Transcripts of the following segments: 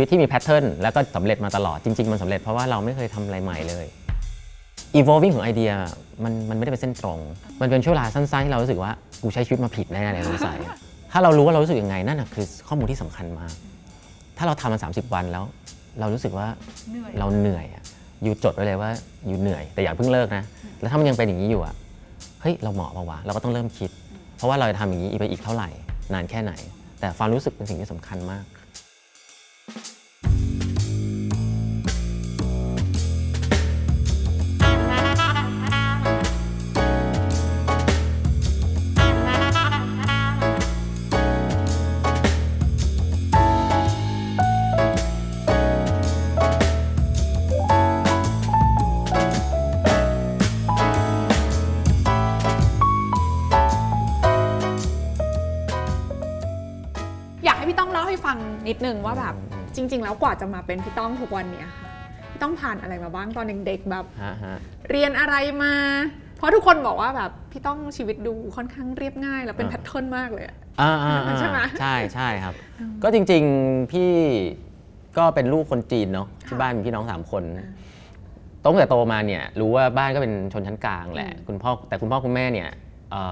ชีวิตที่มีแพทเทิร์นแล้วก็สำเร็จมาตลอดจริง ๆ มันสำเร็จเพราะว่าเราไม่เคยทำอะไรใหม่เลย evolving ของไอเดียมันมันไม่ได้เป็นเส้นตรง มันเป็นช่วงเวลาสั้นๆที่เรารู้สึกว่ากูใช้ชีวิตมาผิดแน่เลยสงสัยถ้าเรารู้ว่าเรารู้สึกยังไงนั่นนะคือข้อมูลที่สำคัญมาก ถ้าเราทำมา30 วันแล้ว เรารู้สึกว่าเหนื่อย เราเหนื่อยอะอยู่จดไว้เลยว่าอยู่เหนื่อย แต่อย่าเพิ่งเลิกนะ แล้วถ้ามันยังเป็นอย่างนี้อยู่อะเฮ้ยเราเหมาะปะวะเราก็ต้องเริ่มคิด เพราะว่าเราจะทำอย่างนี้ไปอีกเท่าไหร่ นานแค่ไหน แต่ความรู้สึกเป็นสิ่งที่สำคัญมาก ริง ๆ แล้วกว่าจะมาเป็นพี่ต้องทุกวันเนี้ยค่ะพี่ต้องผ่านอะไรมาบ้างตอนเด็กๆแบบ ฮะฮะเรียนอะไรมา เพราะทุกคนบอกว่าแบบพี่ต้องชีวิตดูค่อนข้างเรียบง่าย แล้วเป็นอ่าแพทเทิร์นมากเลยอะ อ่าอ่าอ่าใช่ไหมใช่ใช่ครับก็จริงๆพี่ก็เป็นลูกคนจีนเนาะที่บ้านมีพี่น้องสามคนตั้งแต่โตมาเนี่ยรู้ว่าบ้านก็เป็นชนชั้นกลางแหละคุณพ่อแต่คุณพ่อคุณแม่เนี่ยเอ่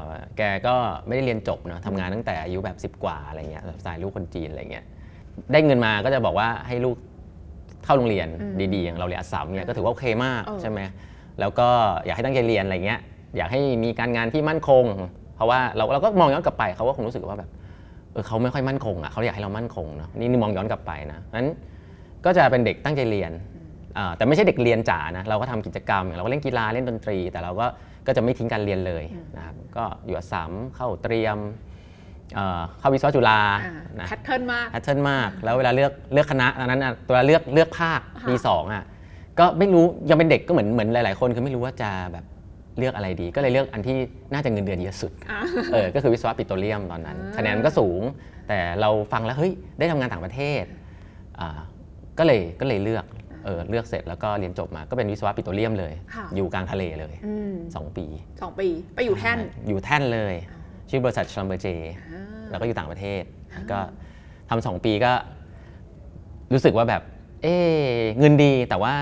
อแกก็ไม่ได้เรียนจบเนาะทำงานตั้งแต่อายุแบบ 10 กว่าอะไรเงี้ยสไตล์ลูกคนจีนอะไรเงี้ย ได้เงินมาก็จะบอกว่าให้ลูกเข้าโรงเรียนอืมดีๆอย่างเราเรียนอัสสัมเนี่ยก็ถือว่าโอเคมากเออใช่ไหมแล้วก็อยากให้ตั้งใจเรียนอะไรเงี้ยอยากให้มีการงานที่มั่นคง เพราะว่าเราเราก็มองย้อนกลับไปเขาก็คงรู้สึกว่าแบบเออเขาไม่ค่อยมั่นคงอะเขาอยากให้เรามั่นคงเนอะนี่นี่มองย้อนกลับไปนะนั้นก็จะเป็นเด็กตั้งใจเรียนอ่าแต่ไม่ใช่เด็กเรียนจ๋านะเราก็ทำกิจกรรมอย่างเราก็เล่นกีฬาเล่นดนตรี แต่เราก็ก็จะไม่ทิ้งการเรียนเลยนะครับก็อยู่อัสสัมเข้าเตรียม เอ่อเข้าวิศวะจุฬาอ่านะแพมาก patternทิร์นมาก แล้วเวลาเลือกเลือกคณะตอนนั้นอะตัวเลือกเลือกภาคค่ะปีสองอะก็ไม่รู้ยังเป็นเด็กก็เหมือนเหมือนหลาย ๆ คนคือไม่รู้ว่าจะแบบเลือกอะไรดี ก็เลยเลือกอันที่น่าจะเงินเดือนเยอะสุดอ่าเออก็คือวิศวะปิโตรเลียมตอนนั้นอ่าคะแนนมันก็สูง แต่เราฟังแล้วเฮ้ยได้ทำงานต่างประเทศอ่าก็เลยก็เลยเลือกเออเลือกเสร็จแล้วก็เรียนจบมาก็เป็นวิศวะปิโตรเลียมเลยค่ะอยู่กลางทะเลเลยอืม2ปีสองปี ไปอยู่แท่นอยู่แท่นเลย ชื่อบริษัทชลเบอร์เจอ่าแล้วก็อยู่ต่างประเทศก็ทำสองปีก็รู้สึกว่าแบบ เอ๊ะเงินดีแต่ว่า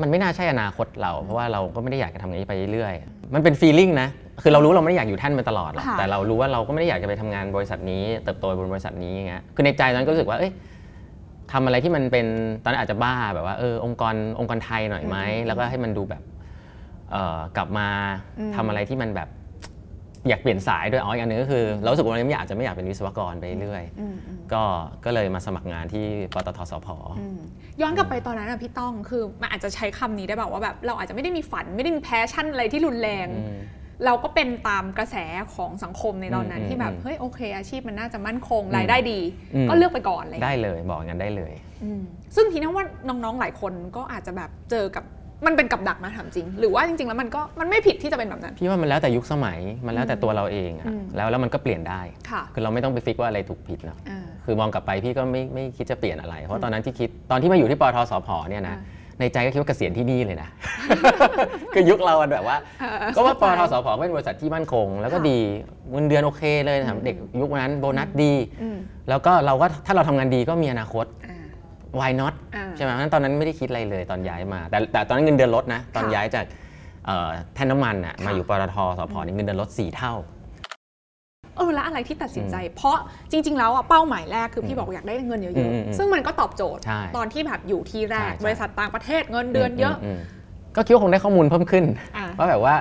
มันไม่น่าใช่อนาคตเรา เพราะว่าเราก็ไม่ได้อยากจะทำอย่างนี้ไปเรื่อยๆมันเป็นฟีลลิ่งนะคือเรารู้เราไม่ได้อยากอยู่แท่นมาตลอดหรอกค่ะแต่เรารู้ว่าเราก็ไม่ได้อยากจะไปทำงานบริษัทนี้เติบโตบนบริษัทนี้อย่างเงี้ยคือในใจตอนนั้นก็รู้สึกว่าเอ้ยทำอะไรที่มันเป็นตอนนั้นอาจจะบ้าแบบว่าเออองค์กรองค์กรไทยหน่อยไหมแล้วก็ให้มันดูแบบเอ่อกลับมาอืมทำอะไรที่มันแบบ อยากเปลี่ยนสายด้วยอ๋ออีกอันหนึงก็คือเรารู้สึกว่าเราไม่อยากจะไม่อยากเป็นวิศวกรไปเรื่อยอืมอืมก็ก็เลยมาสมัครงานที่ปตทสพอืมย้อนกลับไปตอนนั้นอะพี่ต้องคือมันอาจจะใช้คำนี้ได้แบบว่าแบบเราอาจจะไม่ได้มีฝันไม่ได้มีแพชชั่นอะไรที่รุนแรงอืมเราก็เป็นตามกระแสของสังคมในตอนนั้นอืมที่แบบอืมเฮ้ยโอเค อาชีพมันน่าจะมั่นคงรายได้ดีอืมก็เลือกไปก่อนอะไรอย่างได้เลยเลยบอกงั้นได้เลยซึ่งทีนั้นว่าน้องๆหลายคนก็อาจจะแบบเจอกับ มันเป็นกับดักนะถามจริง หรือว่าจริงๆแล้วมันก็มันไม่ผิดที่จะเป็นแบบนั้น พี่ว่ามันแล้วแต่ยุคสมัยมันแล้วแต่ตัวเราเองอะอืมแล้วแล้วมันก็เปลี่ยนได้ค่ะคือเราไม่ต้องไปฟิกว่าอะไรถูกผิดเนาะอ่าคือมองกลับไปพี่ก็ไม่ไม่คิดจะเปลี่ยนอะไร เพราะตอนนั้นที่คิดตอนที่มาอยู่ที่ปตทสพเนี่ยนะอ่าในใจก็คิดว่าเกษียณที่นี่เลยนะ คือยุคเราอะแบบว่า เออก็ว่าปตทเข้าสใจพเป็นบริษัทที่มั่นคง แล้วก็ค่ะ ดีเงินเดือนโอเคเลยนะอืมเด็กยุคนั้นโบนัสดี อืมแล้วก็เราก็ถ้าเราทำงานดีก็มีอนาคต อ่า why not อ่าใช่ไหมเพราะฉะนั้นตอนนั้นไม่ได้คิดอะไรเลยตอนย้ายมา แต่แต่ตอนนั้นเงินเดือนลดนะ ตอนค่ะย้ายจากเอ่อแท่นน้ำมันอะค่ะมาอยู่ปตทสพนี่เงินเดือนลดสี่เท่าเออแล้วอะไรที่ตัดสินใจ เพราะจริง ๆ แล้วอะเป้าหมายแรกคือพี่บอกว่าอยากได้เงินเยอือะมอืมๆซึ่งมันก็ตอบโจทย์ใช่ตอนที่แบบอยู่ที่แรกใช่ใช่บริษัทต่างประเทศเงินเดือนเยอะมมก็คิดว่าคงได้ข้อมูลเพิ่มขึ้นอ่าว่าแบบว่า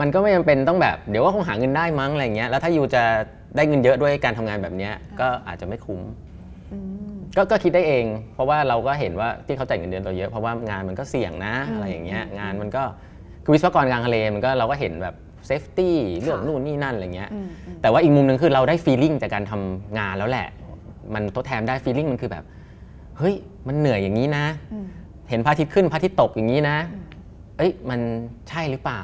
มันก็ไม่จำเป็นต้องแบบเดี๋ยวก็คงหาเงินได้มั้งอะไรเงี้ยแล้วถ้าอยู่จะได้เงินเยอะด้วยการทำงานแบบเนี้ยก็อาจจะไม่คุ้มอืม ก็ก็คิดได้เอง เพราะว่าเราก็เห็นว่าที่เขาจ่ายเงินเดือนเราเยอะเพราะว่างานมันก็เสี่ยงนะอืมอะไรอย่างเงี้ยงานมันก็คือวิศวกรกลางทะเลมันก็เราก็เห็นแบบ safety เรื่องนู่นนี่นั่นอะไรเงี้ยอืมอืมแต่ว่าอีกมุมหนึ่งคือเราได้ feeling จากการทำงานแล้วแหละ มันทดแทนได้ feeling มันคือแบบ เฮ้ยมันเหนื่อยอย่างนี้นะอืมเห็นพระอาทิตย์ขึ้นพระอาทิตย์ตกอย่างนี้นะ เอ้ยมันใช่หรือเปล่า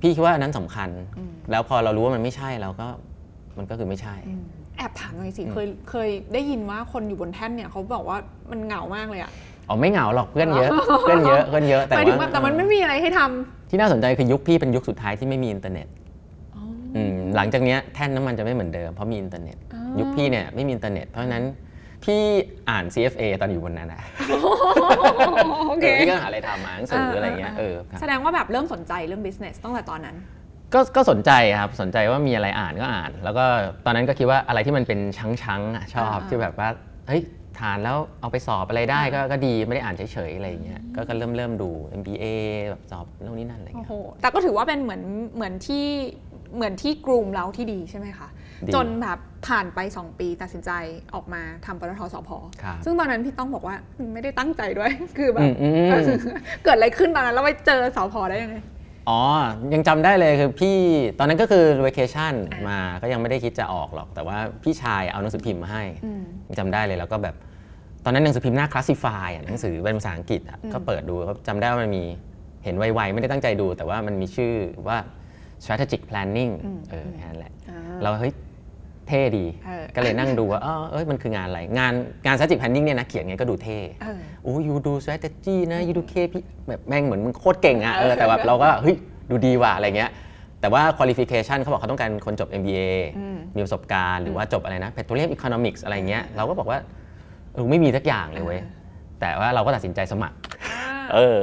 พี่คิดว่าอันนั้นสำคัญอืมแล้วพอเรารู้ว่ามันไม่ใช่เราก็มันก็คือไม่ใช่ แอบถามหน่อยสิเคยเคยได้ยินว่าคนอยู่บนแท่นเนี่ยเขาบอกว่ามันเหงามากเลยอะอ๋อไม่เหงาหรอกเพื่อนเยอะเพื่อนเยอะเพื่อนเยอะแต่หมายถึงว่าแบบแต่มันไม่มีอะไรให้ทำที่น่าสนใจคือยุคพี่เป็นยุคสุดท้ายที่ไม่มีอินเทอร์เน็ตอ๋ออืมหลังจากเนี้ยแท่นน้ำมันจะไม่เหมือนเดิมเพราะมีอินเทอร์เน็ตอ๋อยุคพี่เนี่ยไม่มีอินเทอร์เน็ตเพราะฉะนั้นพี่อ่าน CFA ตอนอยู่บนนั้นนะโอเคเออพี่ก็หาอะไรทำมาหนังสืออะไรเงี้ยเออครับแสดงว่าแบบเริ่มสนใจเรื่อง business ตั้งแต่ตอนนั้น ก็ก็สนใจครับสนใจว่ามีอะไรอ่านก็อ่าน แล้วก็ตอนนั้นก็คิดว่าอะไรที่มันเป็นชั้งๆอะชอบอ่า ที่แบบว่าเฮ้ยทานแล้วเอาไปสอบอะไรได้ก็อ่าก็ดีไม่ได้อ่านเฉยๆอะไรอย่างเงี้ยก็ก็เริ่มเริ่มดู MBA แบบสอบเรื่องนี้นั่นอะไรโอ้เงี้ย โห แต่ก็ถือว่าเป็นเหมือนเหมือนที่เหมือนที่กลุ่มเราที่ดีใช่ไหมคะ ดีจนแบบผ่านไป 2 ปีตัดสินใจออกมาทำปตทสพครับ ซึ่งตอนนั้นพี่ต้องบอกว่าไม่ได้ตั้งใจด้วย คือแบอืบมอืมอืม เกิดอะไรขึ้นตอนนั้นแล้วไปเจอสพได้ยังไง อ๋อ ยังจำได้เลยคือพี่ตอนนั้นก็คือ vacation อ่ามมาก็ยังไม่ได้คิดจะออกหรอก แต่ว่าพี่ชายเอาหนังสือพิมพ์มาให้อืม ยังจำได้เลยแล้วก็แบบ ตอนนั้นหนังสือพิมพ์หน้า classify อะหนังสือเป็นภาษาอังกฤษอะอืมก็เปิดดูก็จำได้ว่ามันมีเห็นไวๆไม่ได้ตั้งใจดู แต่ว่ามันมีชื่อว่า strategic planning เออแค่นั้นแหละ อ่า เราเฮ้ย เท่ดี เออ ก็เลยนั่งดูว่าเออเอ้ยมันคืองานอะไร งานงาน strategic planning เนี่ยนะเขียนไงก็ดูเท่ เออ โอ้ยูดู strategy นะยูดู KP แบบแม่งเหมือนมึงโคตรเก่งอะเอเอออแต่แบบเราก็เฮ้ยดูดีว่ะอะไรเงี้ย แต่ว่า qualification เขาบอกเขาต้องการคนจบ MBA อืม มีประสบการณ์หรือว่าจบอะไรนะ petroleum economics อะไรเงี้ย เราก็บอกว่าเออไม่มีสักอย่างเลยเว้ยเออแต่ว่าเราก็ตัดสินใจสมัคร เออ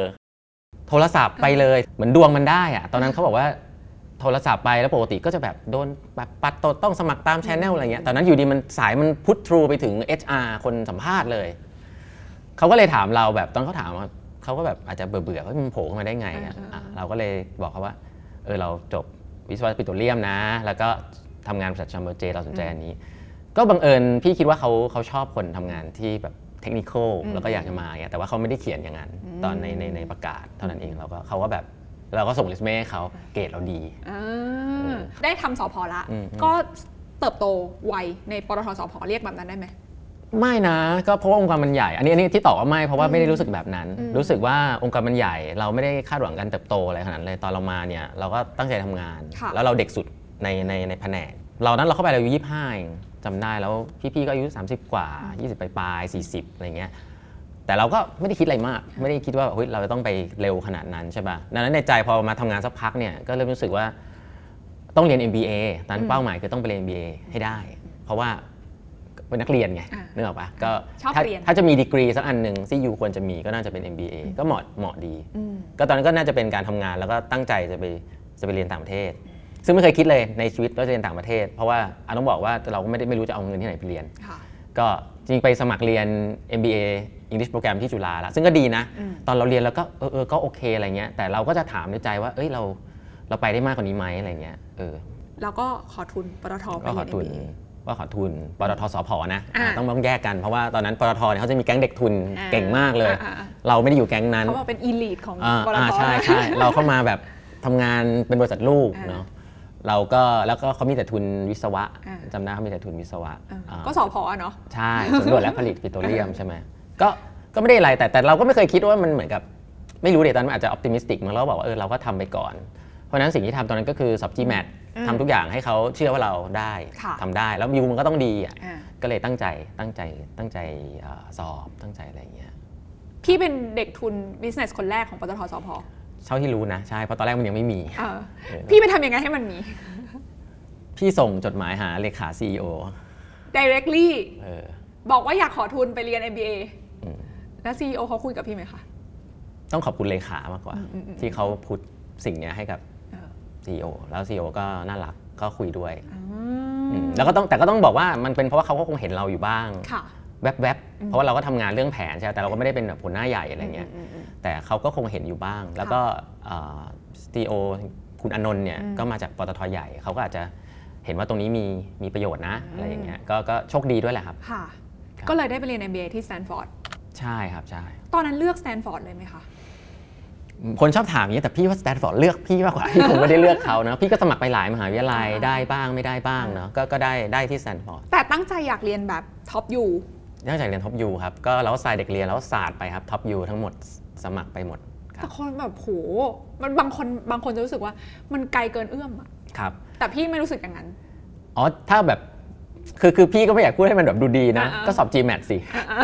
โทรศัพท์ไปเลยเหมือนดวงมันได้อะตอนนั้นเขาบอกว่า โทรศัพท์ไปแล้วปกติก็จะแบบโดนแบบปัดตดต้องสมัครตามชแนลอะไรเงี้ยตอนนั้นอยู่ดีมันสายมันพุททรูไปถึง HR คนสัมภาษณ์เลยเขาก็เลยถามเราแบบตอนเขาถามว่าเขาก็แบบอาจจะเบื่อๆว่ามันโผล่ขึ้นมาได้ไงอะอ่าๆๆอะเราก็เลยบอกเขาว่าเออเราจบวิศวะปิโตรเลียมนะ แล้วก็ทำงานบริษัทชัมเบอร์เจเราสนใจอันนี้ ก็บังเอิญพี่คิดว่าเขาเขาชอบคนทำงานที่แบบเทคนิคอลแล้วก็อยากจะมาอย่างเงี้ยแต่ว่าเขาไม่ได้เขียนอย่างนั้นตอนในในในประกาศเท่านั้นเองเราก็เขาก็แบบ เราก็ส่งรีสเม่ให้เขาเกรดเราดี อ่าได้ทำสพละ อืม ก็เติบโตไวในปตทสพเรียกแบบนั้นได้ไหม ไม่นะก็เพราะว่าองค์กรมันใหญ่ อันนี้อันนี้ที่ตอบว่าไม่เพราะว่าไม่ได้รู้สึกแบบนั้น อืม รู้สึกว่าองค์กรมันใหญ่ เราไม่ได้คาดหวังการเติบโตอะไรขนาดนั้นเลยตอนเรามาเนี่ยเราก็ตั้งใจทำงาน ค่ะ แล้วเราเด็กสุดในในในแผนกเรานั้นเราเข้าไปเราอายุยี่ห้าเองจำได้แล้วพี่ๆก็อายุ 30 กว่า 20ปลายๆ40อะไรเงี้ย แต่เราก็ไม่ได้คิดอะไรมาก ไม่ได้คิดว่าเฮ้ยเราจะต้องไปเร็วขนาดนั้นใช่ป่ะดังนั้นในใจพอมาทำงานสักพักเนี่ยก็เริ่มรู้สึกว่าต้องเรียน MBA ตอนนั้นเป้าหมายคือต้องไปเรียน MBA ให้ได้ เพราะว่าเป็นนักเรียนไงอ่านึกออกปะก็ชอบถ้าเรียนถ้าจะมีดีกรีสักอันหนึ่งที่ยูควรจะมีก็น่าจะเป็น MBA ก็เหมาะเหมาะดีอืมก็ตอนนั้นก็น่าจะเป็นการทำงานแล้วก็ตั้งใจจะไปจะไปเรียนต่างประเทศ ซึ่งไม่เคยคิดเลยในชีวิตว่าจะเรียนต่างประเทศ เพราะว่าอันต้องบอกว่าเราก็ไม่ได้ไม่รู้จะเอาเงินที่ไหนไปเรียนค่ะก็จริงๆไปสมัครเรียน MBA English Program ที่จุฬาแล้วซึ่งก็ดีนะอืมตอนเราเรียนแล้วก็เออเออก็โอเคอะไรเงี้ยแต่เราก็จะถามในใจว่าเอ้ยเราเราไปได้มากกว่านี้ไหมอะไรเงี้ยเออแล้วก็ขอทุนปตทไปก็ขเรีอยนทุน MBA ว่าขอทุนปตทสพนะอ่าอ่าต้องต้องแยกกันเพราะว่าตอนนั้นปตทเนี่ยเขาจะมีแก๊งเด็กทุนอ่าเก่งมากเลยอ่าอ่าเราไม่ได้อยู่แก๊งนั้นเขาบอกเป็นอีลีทของอ่าปตอ่าทใช่ใช่เราเข้ามาแบบทำงานเป็นบริษัทลูกอ่าเนาะเราก็แล้วก็เขามีแต่ทุนวิศวะอ่าจำได้เขามีแต่ทุนวิศวะอ่าอ่าก็สพอะเนาะใช่สำรวจและผลิตปิโตรเลียมใช่ไหม ก็ก็ไม่ได้อะไรแต่แต่เราก็ไม่เคยคิดว่ามันเหมือนกับ ไม่รู้เดี๋ยวตอนนั้นอาจจะออ t ติมิสติกมันเราบอกว่าเออเราก็ทำไปก่อน เพราะฉะนั้นสิ่งที่ทำตอนนั้นก็คือสับจีแมทอืมทำทุกอย่างให้เขาเชื่อว่าเราได้ค่ะ ทำได้แล้ววิวมันก็ต้องดีอะ อ่าก็เลยตั้งใจตั้งใจตั้งใจเอ่อสอบตั้งใจอะไรอย่างเงี้ยพี่เป็นเด็กทุน business คนแรกของปตทสพเท่าที่รู้นะ ใช่เพราะตอนแรกมันยังไม่มี เออเออพี่ไปทำยังไงให้มันมี พี่ส่งจดหมายหาเลขา CEO directly เออบอกว่าอยากขอทุนไปเรียน MBA อืม แล้ว CEO เขาคุยกับพี่ไหมคะ ต้องขอบคุณเลขามากกว่า อืมอืมที่เขาพุทสิ่งเนี้ยให้กับเออ CEO แล้ว CEO ก็น่ารักก็คุยด้วยอือืมมแล้วก็ต้องแต่ก็ต้องบอกว่ามันเป็นเพราะว่าเขาก็คงเห็นเราอยู่บ้าง ค่ะ แวบๆเพราะว่าเราก็ทำงานเรื่องแผนใช่ไหมแต่เราก็ไม่ได้เป็นแบบหัวหน้าใหญ่อะไรเงี้ยอืมอืม แต่เขาก็คงเห็นอยู่บ้าง แล้วก็ซีโอ คุณอนนท์เนี่ย อืมก็มาจากปตทใหญ่ เขาก็อาจจะเห็นว่าตรงนี้มีมีประโยชน์นะอืมอะไรอย่างเงี้ย ก็ก็โชคดีด้วยแหละครับ ค่ะ ครับ ก็เลยได้ไปเรียน MBA ที่ Stanford ใช่ครับใช่ ตอนนั้นเลือก Stanford เลยไหมคะ คนชอบถามอย่างนี้ยแต่พี่ว่าสแตนฟอร์ดเลือกพี่มากกว่า พี่คงไม่ได้เลือกเขานะพี่ก็สมัครไปหลายมหาวิทยาลัยอ่า ได้บ้างไม่ได้บ้างเนาะก็ก็ได้ได้ที่สแตนฟอร์ดแต่ตั้งใจอยากเรียนแบบ top Uเนื่องจากเรียน top U ครับก็เราก็สายเด็กเรียนแล้วก็ศาสตร์ไปครับ top U ทั้งหมดสมัครไปหมดคแต่รับคนแบบโห มันบางคนบางคนจะรู้สึกว่ามันไกลเกินเอื้อมอะครับ แต่พี่ไม่รู้สึกอย่างนั้น อ๋อ ถ้าแบบ คือคือพี่ก็ไม่อยากพูดให้มันแบบดูดีนะ อ่าๆก็สอบ GMAT สิ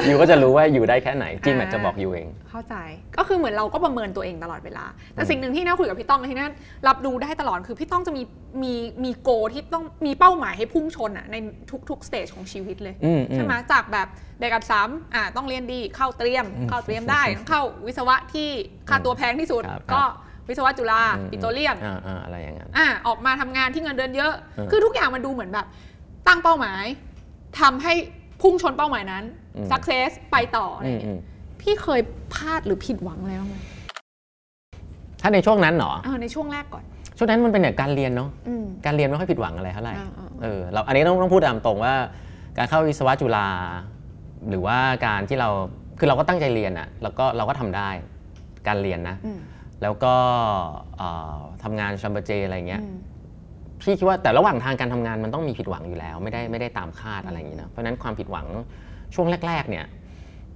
ยูก็จะรู้ว่าอยู่ได้แค่ไหน GMAT อ่าจะบอกยูเอง เข้าใจก็คือเหมือนเราก็ประเมินตัวเองตลอดเวลา แต่สิ่งหนึ่งที่น่าคุยกับพี่ต้องที่น่ารับรู้ได้ตลอดคือพี่ต้องจะมีมีมีโกที่ต้องมีเป้าหมายให้พุ่งชนอะในทุกๆสเตจของชีวิตเลย อืมอืมใช่ไหมจากแบบเด็กอัดสามอ่าต้องเรียนดีเข้าเตรียมเข้าเตรียมได้ต้องเข้าวิศวะที่ค่าตัวแพงที่สุด ครับก็วิศวะจุฬาอืมปิโตรเลียม อ่าอ่าอะไรอย่างนั้น อะออกมาทำงานที่เงินเดือนเยอะ เออคือทุกอย่างมันดูเหมือนแบบ ตั้งเป้าหมายทำให้พุ่งชนเป้าหมายนั้น อืม success ไปต่ออะไรอือย่างเงี้ยมอืมพี่เคยพลาดหรือผิดหวังอะไรบ้างไหมถ้าในช่วงนั้นเหรออ่าในช่วงแรกก่อน ช่วงนั้นมันเป็นอย่างการเรียนเนาะ อืม การเรียนไม่ค่อยผิดหวังอะไรเท่าไหร่อ่าอ่า เออ เราอันนี้ต้องต้องพูดตามตรงว่า การเข้าวิศวะจุฬาหรือว่าการที่เรา คือเราก็ตั้งใจเรียนอะแล้วก็เราก็ทำได้ การเรียนนะ อืมแล้วก็เอ่อทำงานชัมเบอร์เจอะไรเงี้ย อืม พี่คิดว่าแต่ระหว่างทางการทำงานมันต้องมีผิดหวังอยู่แล้ว ไม่ได้ไม่ได้ตามคาดอะไรอย่างนี้นะเพราะฉะนั้นความผิดหวังช่วงแรก ๆ เนี่ย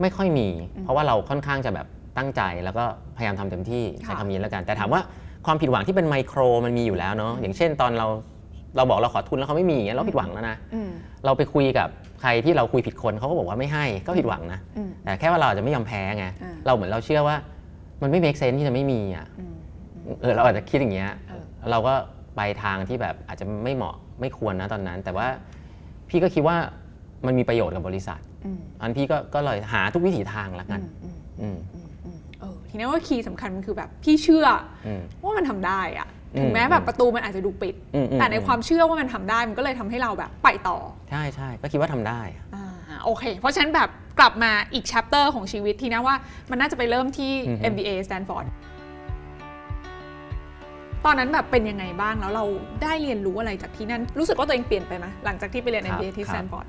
ไม่ค่อยมี เพราะว่าเราค่อนข้างจะแบบตั้งใจแล้วก็พยายามทำเต็มที่ใช้ค่ะคำนี้แล้วกัน แต่ถามว่าความผิดหวังที่เป็นไมโครมันมีอยู่แล้วเนาะอย่างเช่นตอนเราเราบอกเราขอทุนแล้วเขาไม่มีอย่างเงี้ยเราผิดหวังแล้วนะอืมเราไปคุยกับใครที่เราคุยผิดคนเขาก็บอกว่าไม่ให้ก็ผิดหวังนะอืมแต่แค่ว่าเราอาจจะไม่ยอมแพ้ไงอ่าเราเหมือนเราเชื่อว่า มันไม่ make sense ที่จะไม่มีอะอืมเออเราอาจจะคิดอย่างเงี้ยเออเราก็ ไปทางที่แบบอาจจะไม่เหมาะไม่ควรนะตอนนั้น แต่ว่าพี่ก็คิดว่ามันมีประโยชน์กับบริษัทอืมอันพี่ก็ก็เลยหาทุกวิถีทางแล้วกันอืมอืมอืมอืมเออทีนี้ว่าคีย์สำคัญมันคือแบบพี่เชื่ออืมว่ามันทำได้อะอืมถึงแม้แบบประตูมันอาจจะดูปิดอืมอืมแต่ในความเชื่อว่ามันทำได้มันก็เลยทำให้เราแบบไปต่อ ใช่ใช่ก็คิดว่าทำได้อ่าโอเค เพราะฉะนั้นแบบกลับมาอีก chapter ของชีวิตทีนะว่ามันน่าจะไปเริ่มที่อือฮึ MBA Stanford ตอนนั้นแบบเป็นยังไงบ้างแล้วเราได้เรียนรู้อะไรจากที่นั่น รู้สึกว่าตัวเองเปลี่ยนไปไหมหลังจากที่ไปเรียน MBA ที่ Stanford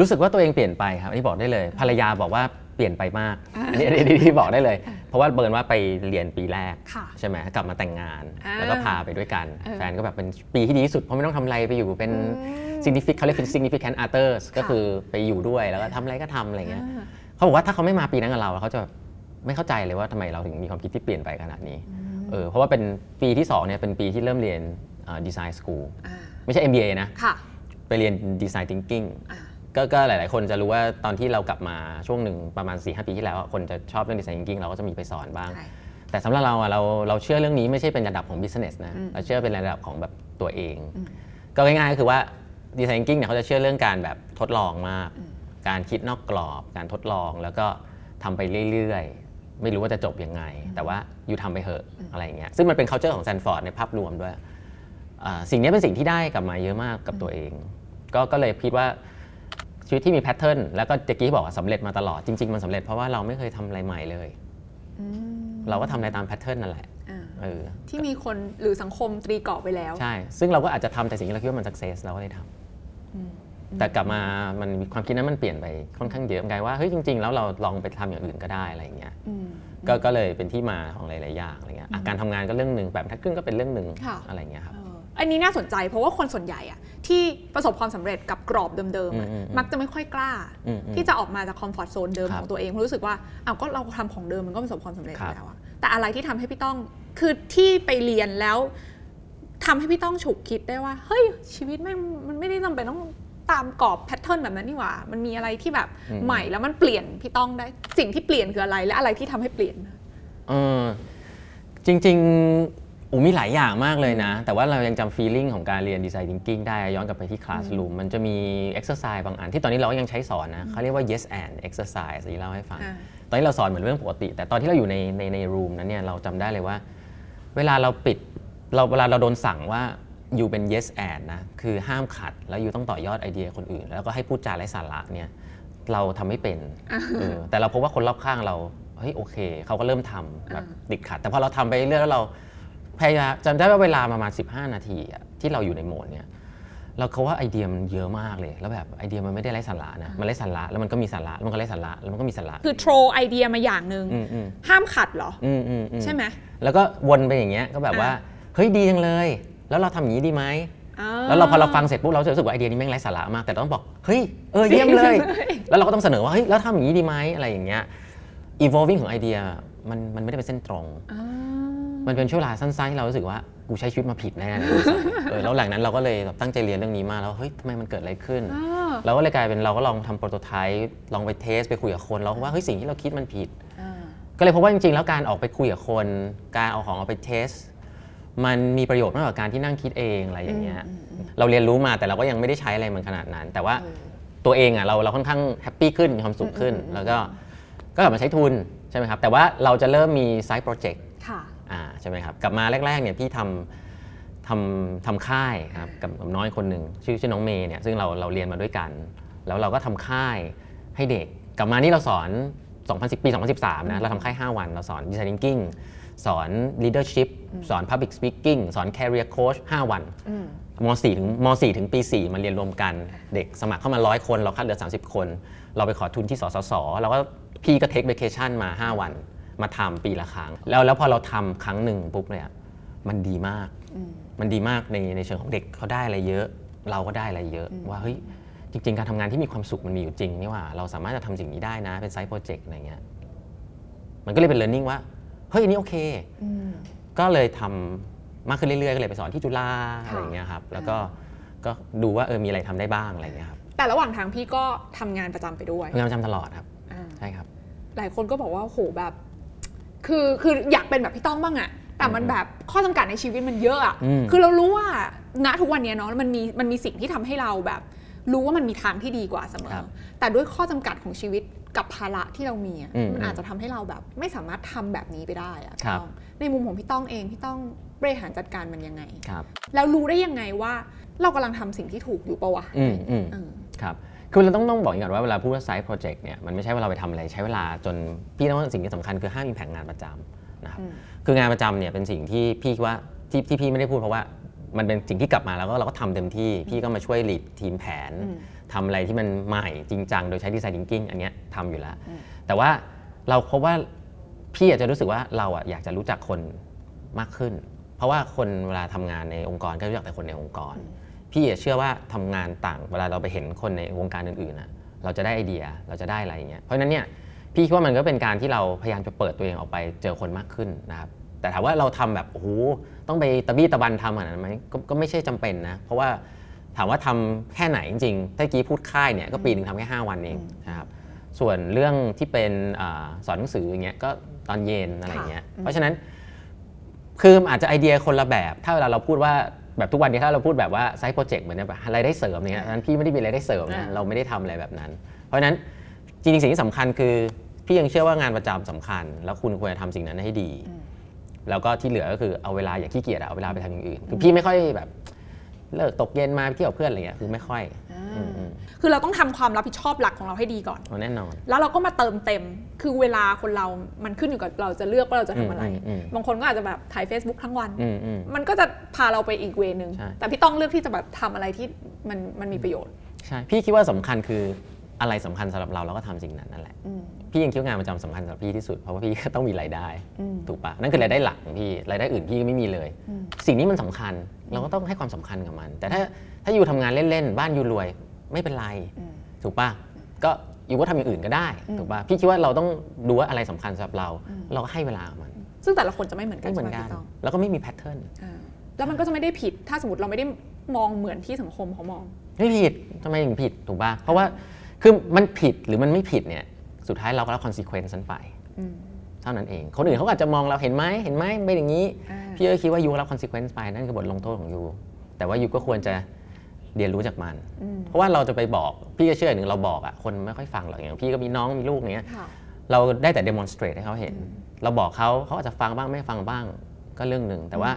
รู้สึกว่าตัวเองเปลี่ยนไปครับอันนี้บอกได้เลย ภรรยาบอกว่าเปลี่ยนไปมากอ่าอันนี้อันนี้ที่บอกได้เลย เพราะว่าเบิร์นว่าไปเรียนปีแรกค่ะใช่ไหมกลับมาแต่งงานอ่าแล้วก็พาไปด้วยกันเออแฟนก็แบบเป็นปีที่ดีที่สุด เพราะไม่ต้องทำอะไรไปอยู่เป็นอืม significant เขาเรียกเป็น significant others ก็ค่ะคือไปอยู่ด้วยแล้วก็ทำอะไรก็ทำอะไรเงี้ยอ่าเขาบอกว่าถ้าเขาไม่มาปีนั้นกับเราเขาจะแบบไม่เข้าใจเลยว่าทำไมเราถึงมีความคิดที่เปลี่ยนไปขนาดนี้ เออเพราะว่าเป็นปีที่2เนี่ยเป็นปีที่เริ่มเรียนดีไซน์สคูลอ่าไม่ใช่ MBA นะค่ะไปเรียนดีไซน์ thinking อ่าก็ก็หลาย ๆ คนจะรู้ว่าตอนที่เรากลับมาช่วงหนึ่งประมาณ4ีหปีที่แล้วอะคนจะชอบเรื่องดีไซน์ thinking เราก็จะมีไปสอนบ้างใช่แต่สำหรับเราอะเราเราเชื่อเรื่องนี้ไม่ใช่เป็นระดับของ business นะอืมเราเชื่อเป็นระดับของแบบตัวเองอืมก็ง่ายๆก็คือว่าดีไซน์ thinking เนี่ยเขาจะเชื่อเรื่องการแบบทดลองมาก การคิดนอกกรอบ การทดลองแล้วก็ทำไปเรื่อยๆ ไม่รู้ว่าจะจบยังไง แต่ว่าอยู่ทำไปเถอะอะไรอย่างเงี้ยซึ่งมันเป็น culture ของแซนฟอร์ดในภาพรวมด้วยอ่าสิ่งนี้เป็นสิ่งที่ได้กลับมาเยอะมากกับตัวเอง ก็ก็เลยคิดว่าชีวิตที่มีแพทเทิร์นแล้วก็เจ๊กี้บอกว่าสำเร็จมาตลอดจริง ๆ มันสำเร็จเพราะว่าเราไม่เคยทำอะไรใหม่เลยอืมเราก็ทำอะไรตามแพทเทิร์นนั่นแหละอ่าเออที่มีคนหรือสังคมตรีกรอบไปแล้ว ใช่ ซึ่งเราก็อาจจะทำแต่สิ่งที่เราคิดว่ามันสักเซสเราก็เลยทำ แต่กลับมามันความคิดนั้นมันเปลี่ยนไปค่อนข้างเยอะเหมือนกันว่าเฮ้ยจริง ๆ แล้วเราลองไปทำอย่างอื่นก็ได้อะไรอย่างเงี้ยอืมก็ก็เลยเป็นที่มาของหลายๆอย่างอะไรเงี้ยอะการทำงานก็เรื่องหนึ่งแบบทักขึ้นก็เป็นเรื่องหนึ่งค่ะอะไรเงี้ยครับเอออันนี้น่าสนใจเพราะว่าคนส่วนใหญ่อะที่ประสบความสำเร็จกับกรอบเดิมๆอะอืมอืมอืมมักจะไม่ค่อยกล้าอืมอืมที่จะออกมาจาก comfort zone เดิมครับของตัวเองเพราะรู้สึกว่าอ้าวก็เราทำของเดิมมันก็ประสบความสำเร็จอครับยู่แล้วอะแต่อะไรที่ทำให้พี่ต้องคือที่ไปเรียนแล้วทำให้พี่ต้องฉุกคิดได้ว่า เฮ้ยชีวิตไม่งมันไม่ได้จำเป็นต้อง ตามกรอบ pattern แบบนั้นนี่หว่า มันมีอะไรที่แบบใหม่แล้วมันเปลี่ยนพี่ต้องได้ สิ่งที่เปลี่ยนคืออะไรและอะไรที่ทำให้เปลี่ยนเออจริงๆอูมีหลายอย่างมากเลยนะ แต่ว่าเรายังจำ feeling ของการเรียนดีไซน์ thinking ได้ย้อนกลับไปที่คลาส o ูมมันจะมี exercise บางอันที่ตอนนี้เราก็ยังใช้สอนนะเขาเรียกว่า yes and exercise ที่เล่าให้ฟังอ่าตอนนี้เราสอนเหมือนเรื่องปกติ แต่ตอนที่เราอยู่ในในในรูมนั้นเนี่ยเราจำได้เลยว่า เวลาเราปิดเราเวลาเราโดนสั่งว่า อยู่เป็น yes and นะ คือห้ามขัด แล้วอยู่ต้องต่อยอดไอเดียคนอื่น แล้วก็ให้พูดจาไร้สาระเนี่ย เราทำไม่เป็นเออแต่เราพบว่าคนรอบข้างเรา เฮ้ยโอเค เขาก็เริ่มทำแบบติดขัด แต่พอเราทำไปเรื่อยๆแล้วเราพยายามจำได้ว่าเวลาประมาณ 15 นาทีอะที่เราอยู่ในโหมดเนี่ยเราเขาว่าไอเดียมันเยอะมากเลย แล้วแบบไอเดียมันไม่ได้ไร้สาระนะมันไร้สาระแล้วมันก็มีสาระแล้วมันก็ไร้สาระแล้วมันก็มีสาระคือโทรไอเดียมาอย่างหนึ่งอืมอืมห้ามขัดเหรออืมอืมอืมใช่ไหมแล้วก็วนไปอย่างเงี้ยก็แบบว่าอะเฮ้ยดีจังเลย แล้วเราทำอย่างนี้ดีไหม อ่แล้วเราพอเราฟังเสร็จปุ๊บเราจะรู้สึกว่าไอเดียนี้แม่งไร้สาระมาก แต่ต้องบอกเฮ้ยเออเยี่ยมเลย แล้วเราก็ต้องเสนอว่าเฮ้ยแล้วทำอย่างนี้ดีไหมอะไรอย่างเงี้ย evolving ของไอเดียมันมันไม่ได้เป็นเส้นตรง อ่ามันเป็นช่วงเวลาสั้นๆที่เรารู้สึกว่ากูใช้ชีวิตมาผิดแน่เลย เออแล้วหลังนั้นเราก็เลยแบบตั้งใจเรียนเรื่องนี้มากแล้วเฮ้ยทำไมมันเกิดอะไรขึ้น อ่าเราก็เลยกลายเป็นเราก็ลองทำ prototype ลองไป test ไปคุยกับคนเราก็ว่าเฮ้ยสิ่งที่เราคิดมันผิด อ่า ก็เลยพบว่าจริงๆ แล้วการออกไปคุยกับคน การเอาของออกไป test มันมีประโยชน์มากกว่าการที่นั่งคิดเองอะไรอย่างเงี้ยเราเรียนรู้มาแต่เราก็ยังไม่ได้ใช้อะไรมันขนาดนั้น แต่ว่าตัวเองอะเราเราค่อนข้าง happy ขึ้นมีความสุขขึ้น แล้วก็ก็กลับมาใช้ทุนใช่ไหมครับแต่ว่าเราจะเริ่มมีไซต์โปรเจกต์ค่ะอ่าใช่ไหมครับกลับมาแรกๆเนี่ยพี่ทำทำทำค่ายครับกับกับน้อยคนหนึ่งชื่อชื่อน้องเมย์เนี่ยซึ่งเราเราเรียนมาด้วยกัน แล้วเราก็ทำค่ายให้เด็ก กลับมานี่เราสอน 2010 ปี 2013 นะ เราทำค่าย 5 วัน เราสอน design thinking สอน leadership สอน public speaking สอน career coach 5 วันม .4 ถึงม .4 ถึงปี 4 มาเรียนรวมกัน เด็กสมัครเข้ามา 100 คน เราคัดเหลือ 30 คน เราไปขอทุนที่สสสเราก็พี่ก็ take vacation มา 5 วัน มาทำปีละครั้ง แล้วแล้วพอเราทำครั้งหนึ่งปุ๊บเนี่ยมันดีมาก มันดีมากในในเชิงของเด็กเขาได้อะไรเยอะ เราก็ได้อะไรเยอะว่าเฮ้ยจริง ๆ การทำงานที่มีความสุขมันมีอยู่จริงนี่ว่าเราสามารถจะทำสิ่งนี้ได้นะเป็นไซต์โปรเจกต์อะไรเงี้ยมันก็เลยเป็น learning ว่าเฮ้ยอันนี้โอเคก็เลยทำมากขึ้นเรื่อยๆ ก็เลยไปสอนที่จุฬาค่ะ อะไรอย่างเงี้ยครับ แล้วก็ก็ดูว่าเออมีอะไรทำได้บ้างอะไรอย่างเงี้ยครับแต่ระหว่างทางพี่ก็ทำงานประจำไปด้วยพยายามจำตลอดครับ อ่า ใช่ครับ หลายคนก็บอกว่าโหแบบ คือคืออยากเป็นแบบพี่ต้องบ้างอะแต่มันแบบข้อจำกัดในชีวิตมันเยอะอะอืม คือเรารู้ว่าณทุกวันเนี้ยเนาะมันมีมันมีสิ่งที่ทำให้เราแบบ รู้ว่ามันมีทางที่ดีกว่าเสมอ แต่ด้วยข้อจำกัดของชีวิต กับภาระที่เรามีอะอืมมันอาจจะทำให้เราแบบไม่สามารถทำแบบนี้ไปได้อะครับ พี่ต้องในมุมของพี่ต้องเองพี่ต้องบริหารจัดการมันยังไง ครับ แล้วรู้ได้ยังไงว่าเรากำลังทำสิ่งที่ถูกอยู่ปะวะอืมอืมเออ ครับ คือเราต้องต้องบอกอย่างก่อนว่าเวลาพูดว่าไซต์โปรเจกต์เนี่ย มันไม่ใช่ว่าเราไปทำอะไร ใช้เวลาจนพี่ต้องว่าสิ่งที่สำคัญคือห้ามมีแผนงานประจำนะครับคืองานประจำเนี่ยเป็นสิ่งที่พี่ว่าที่ที่พี่ไม่ได้พูดเพราะว่า มันเป็นสิ่งที่กลับมาแล้วก็เราก็ทำเต็มที่ พี่ก็มาช่วยลีดทีมแผน ทำอะไรที่มันใหม่จริงจังโดยใช้ดีไซน์ thinking อันเนี้ยทำอยู่แล้ว แต่ว่าเราพบว่าพี่อาจจะรู้สึกว่าเราอะอยากจะรู้จักคนมากขึ้น เพราะว่าคนเวลาทำงานในองค์กรก็รู้จักแต่คนในองค์กร พี่อะเชื่อว่าทำงานต่าง เวลาเราไปเห็นคนในวงการอื่นๆอะเราจะได้ไอเดียเราจะได้อะไรอย่างเงี้ยเพราะฉะนั้นเนี่ยพี่คิดว่ามันก็เป็นการที่เราพยายามจะเปิดตัวเองออกไปเจอคนมากขึ้นนะครับแต่ถามว่าเราทำแบบโอ้โหต้องไปตะบี้ตะบันทำขนาดนั้นไหมก็ก็ไม่ใช่จำเป็นนะเพราะว่า ถามว่าทำแค่ไหนจริงๆถ้าเมื่อกี้พูดค่ายเนี่ยก็ปีหนึ่งทำแค่5วันเองนะครับส่วนเรื่องที่เป็นอาสอนหนังสืออย่างเงี้ยก็ตอนเย็นอะไรอย่างเงี้ยเพราะฉะนั้นคืออาจจะไอเดียคนละแบบ ถ้าเวลาเราพูดว่าแบบทุกวันนี้ถ้าเราพูดแบบว่าไซต์โปรเจกต์เหมือนแบบรายได้เสริมเนี่ยนั้นพี่ไม่ได้มีรายได้เสริมนะอ่าเราไม่ได้ทำอะไรแบบนั้น เพราะฉะนั้นจริงๆสิ่งที่สำคัญคือพี่ยังเชื่อว่างานประจำสำคัญ แล้วคุณควรจะทำสิ่งนั้นให้ดี แล้วก็ที่เหลือก็คือเอาเวลาอย่าขี้เกียจอะเอาเวลาไปทำอย่างอื่น คือพี่ไม่ค่อยแบบ เลิกตกเย็นมาไปเที่ยวกับเพื่อนอะไรเงี้ยคือไม่ค่อยอืมอืมคือเราต้องทำความรับผิดชอบหลักของเราให้ดีก่อน เอาแน่นอน แล้วเราก็มาเติมเต็ม คือเวลาคนเรา มันขึ้นอยู่กับเราจะเลือกว่าเราจะทำอะไร อืมอืมอืม บางคนก็อาจจะแบบถ่าย Facebook ทั้งวัน อืมอืม มันก็จะพาเราไปอีกเวนึง ใช่ แต่พี่ต้องเลือกที่จะแบบทำอะไรที่มันมันมีประโยชน์ ใช่พี่คิดว่าสำคัญคือ อะไรสำคัญสำหรับเราเราก็ทำสิ่งนั้นนั่นแหละ พี่ยังคิดว่างานประจำสำคัญสำหรับพี่ที่สุดเพราะว่าพี่ก็ต้องมีรายได้ถูกปะนั่นคือรายได้หลักของพี่รายได้อื่นพี่ก็ไม่มีเลย สิ่งนี้มันสำคัญเราก็ต้องให้ความสำคัญกับมัน แต่ถ้าถ้า you ทำงานเล่นๆบ้าน you รวยไม่เป็นไรถูกปะก็ you ก็ทำอย่างอื่นก็ได้ถูกปะพี่คิดว่าเราต้องดูว่าอะไรสำคัญสำหรับเรา เราก็ให้เวลากับมัน ซึ่งแต่ละคนจะไม่เหมือนกันไม่เหมือนใช่กันพี่ต้องแล้วก็ไม่มี patternอ่าแล้วมันก็จะไม่ได้ผิดถ้าสมมติเราไม่ได้มองเหมือนที่สังคมเขามอง ไม่ผิดทำไมถึงผิดถูกปะเพราะว่า คือมันผิดหรือมันไม่ผิดเนี่ย สุดท้ายเราก็รับ consequence นั้นไปอืมเท่านั้นเอง คนอื่นเขาก็อาจจะมองเราเห็นไหมเห็นไหมเป็นอย่างนี้อ่าพี่ก็คิดว่ายูรับคอนซีเควนซ์ไปนั่นคือบทลงโทษของยูแต่ว่ายูก็ควรจะเรียนรู้จากมัน เพราะว่าเราจะไปบอกพี่ก็เชื่ออย่างหนึ่งเราบอกอะคนไม่ค่อยฟังหรอกอย่างพี่ก็มีน้องมีลูกเนี้ยค่ะเราได้แต่ demonstrate ให้เขาเห็น เราบอกเขาเขาอาจจะฟังบ้างไม่ฟังบ้างก็เรื่องหนึ่งแต่ว่า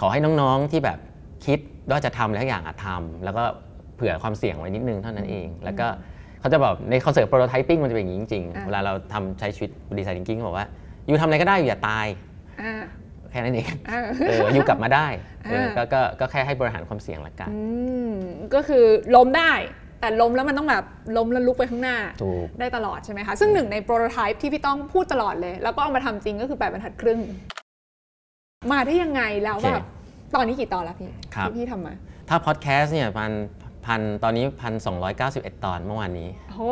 ขอให้น้องๆที่แบบคิดว่าจะทำอะไรทุกอย่างอะทำแล้วก็เผื่อความเสี่ยงไว้นิดนึงเท่านั้นเอง แล้วก็ เขาจะแบบในคอนเสิร์ตโปรโตไทปิ้งมันจะเป็นอย่างนี้จริงอ่าๆเวลาเราทำใช้ชีวิตดีไซน์ thinking บอกว่ายูทำอะไรก็ได้อยู่อย่าตาย อ่า แค่นั้นเองอ่า เออยูกลับมาได้เอออ่าก็ก็ก็แค่ให้บริหารความเสี่ยงละกัน อืมก็คือล้มได้ แต่ล้มแล้วมันต้องแบบล้มแล้วลุกไปข้างหน้า ถูก ได้ตลอดใช่ไหมคะ ซึ่งหนึ่งในโปรโตไทป์ที่พี่ต้องพูดตลอดเลย แล้วก็เอามาทำจริงก็คือแปดบรรทัดครึ่ง มาได้ยังไงแล้วโอเคแบบตอนนี้กี่ตอนแล้วพี่ครับ ที่พี่ทำมา ถ้าพอดแคสต์เนี่ยพัน พันตอนนี้พันสองตอนเมื่อวานนี้โอ้